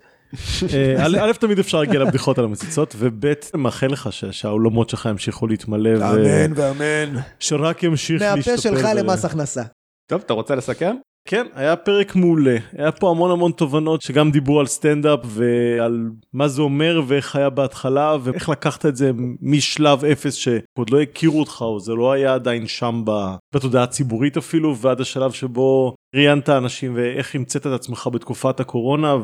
אה, א', תמיד אפשר להגיע לבדיחות על המציצות, וב', מאחל לך שהעולמות שלך ימשיכו להתמלא, ואמן. ושרק ימשיך להשתפר. מהפה שלך למס הכנסה. טוב, אתה רוצה לסכם? כן, היה פרק מעולה. היה פה המון המון תובנות שגם דיברו על סטנדאפ ועל מה זה אומר ואיך היה בהתחלה ואיך לקחת את זה משלב אפס שעוד לא הכירו אותך או זה לא היה עדיין שם בתודעה הציבורית אפילו ועד השלב שבו ראיינת אנשים ואיך המצאת את עצמך בתקופת הקורונה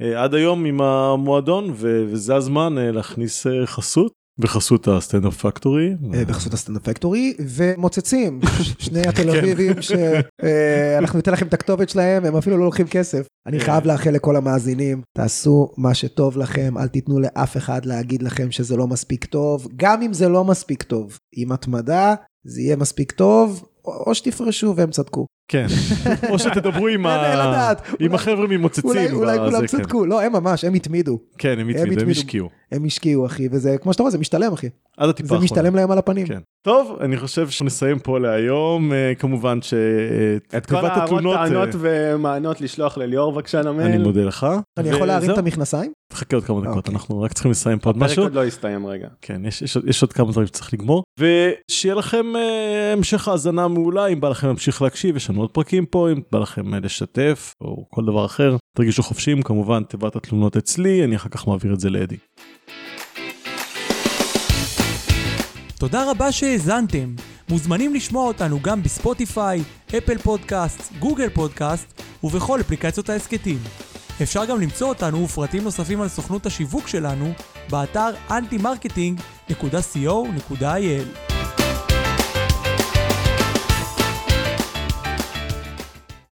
ועד היום עם המועדון וזה הזמן אה, להכניס אה, חסות בחסות הסטנדאפ פקטורי. אה, בחסות הסטנדאפ פקטורי, ומוצצים, שני התל אביבים שאנחנו ניתן לכם את הכתובת שלהם, הם אפילו לא לוקחים כסף. אני חייב לאחל לכל המאזינים, תעשו מה שטוב לכם, אל תיתנו לאף אחד להגיד לכם שזה לא מספיק טוב, גם אם זה לא מספיק טוב. עם התמדה, זה יהיה מספיק טוב, או שתפרשו והם צדקו. כן, או שתדברו עם, אולי- החבר'ה ממוצצים. אולי כולם כן. צדקו, לא, הם ממש, הם התמידו. כן, הם התמידו, הם. השקיעו. הם השקיעו, אחי, וזה, כמו שאתה רואה, זה משתלם, אחי. עד הטיפה זה האחרונה. משתלם להם על הפנים. כן. טוב, אני חושב שנסיים פה להיום. אה, כמובן את כל ההערות, טענות אה, ומענות לשלוח לליאור בבקשה נמל. אני מודה לך. אני יכול להרים את המכנסיים? תחכה עוד כמה דקות, אוקיי. אנחנו רק צריכים לסיים פה עוד הפרק משהו. עוד לא הסתיים רגע. כן, יש, יש, עוד- יש עוד כמה דברים שצריך לגמור. ושיהיה לכם אה, המשך האזנה מעולה, אם בא לכם להמשיך להקשיב, יש לנו עוד פרקים פה, אם בא לכם אה, לשתף, או כל דבר אחר, תרגישו חופשיים, כמובן תיבת התלונות אצלי, אני אחר כך מעביר את זה לאדי. תודה רבה שהאזנתם. מוזמנים לשמוע אותנו גם בספוטיפיי, אפל פודקאסט, גוגל פודקאסט ובכל אפליקציות ההסכתים. אפשר גם למצוא אותנו ופרטים נוספים על סוכנות השיווק שלנו באתר antimarketing.co.il.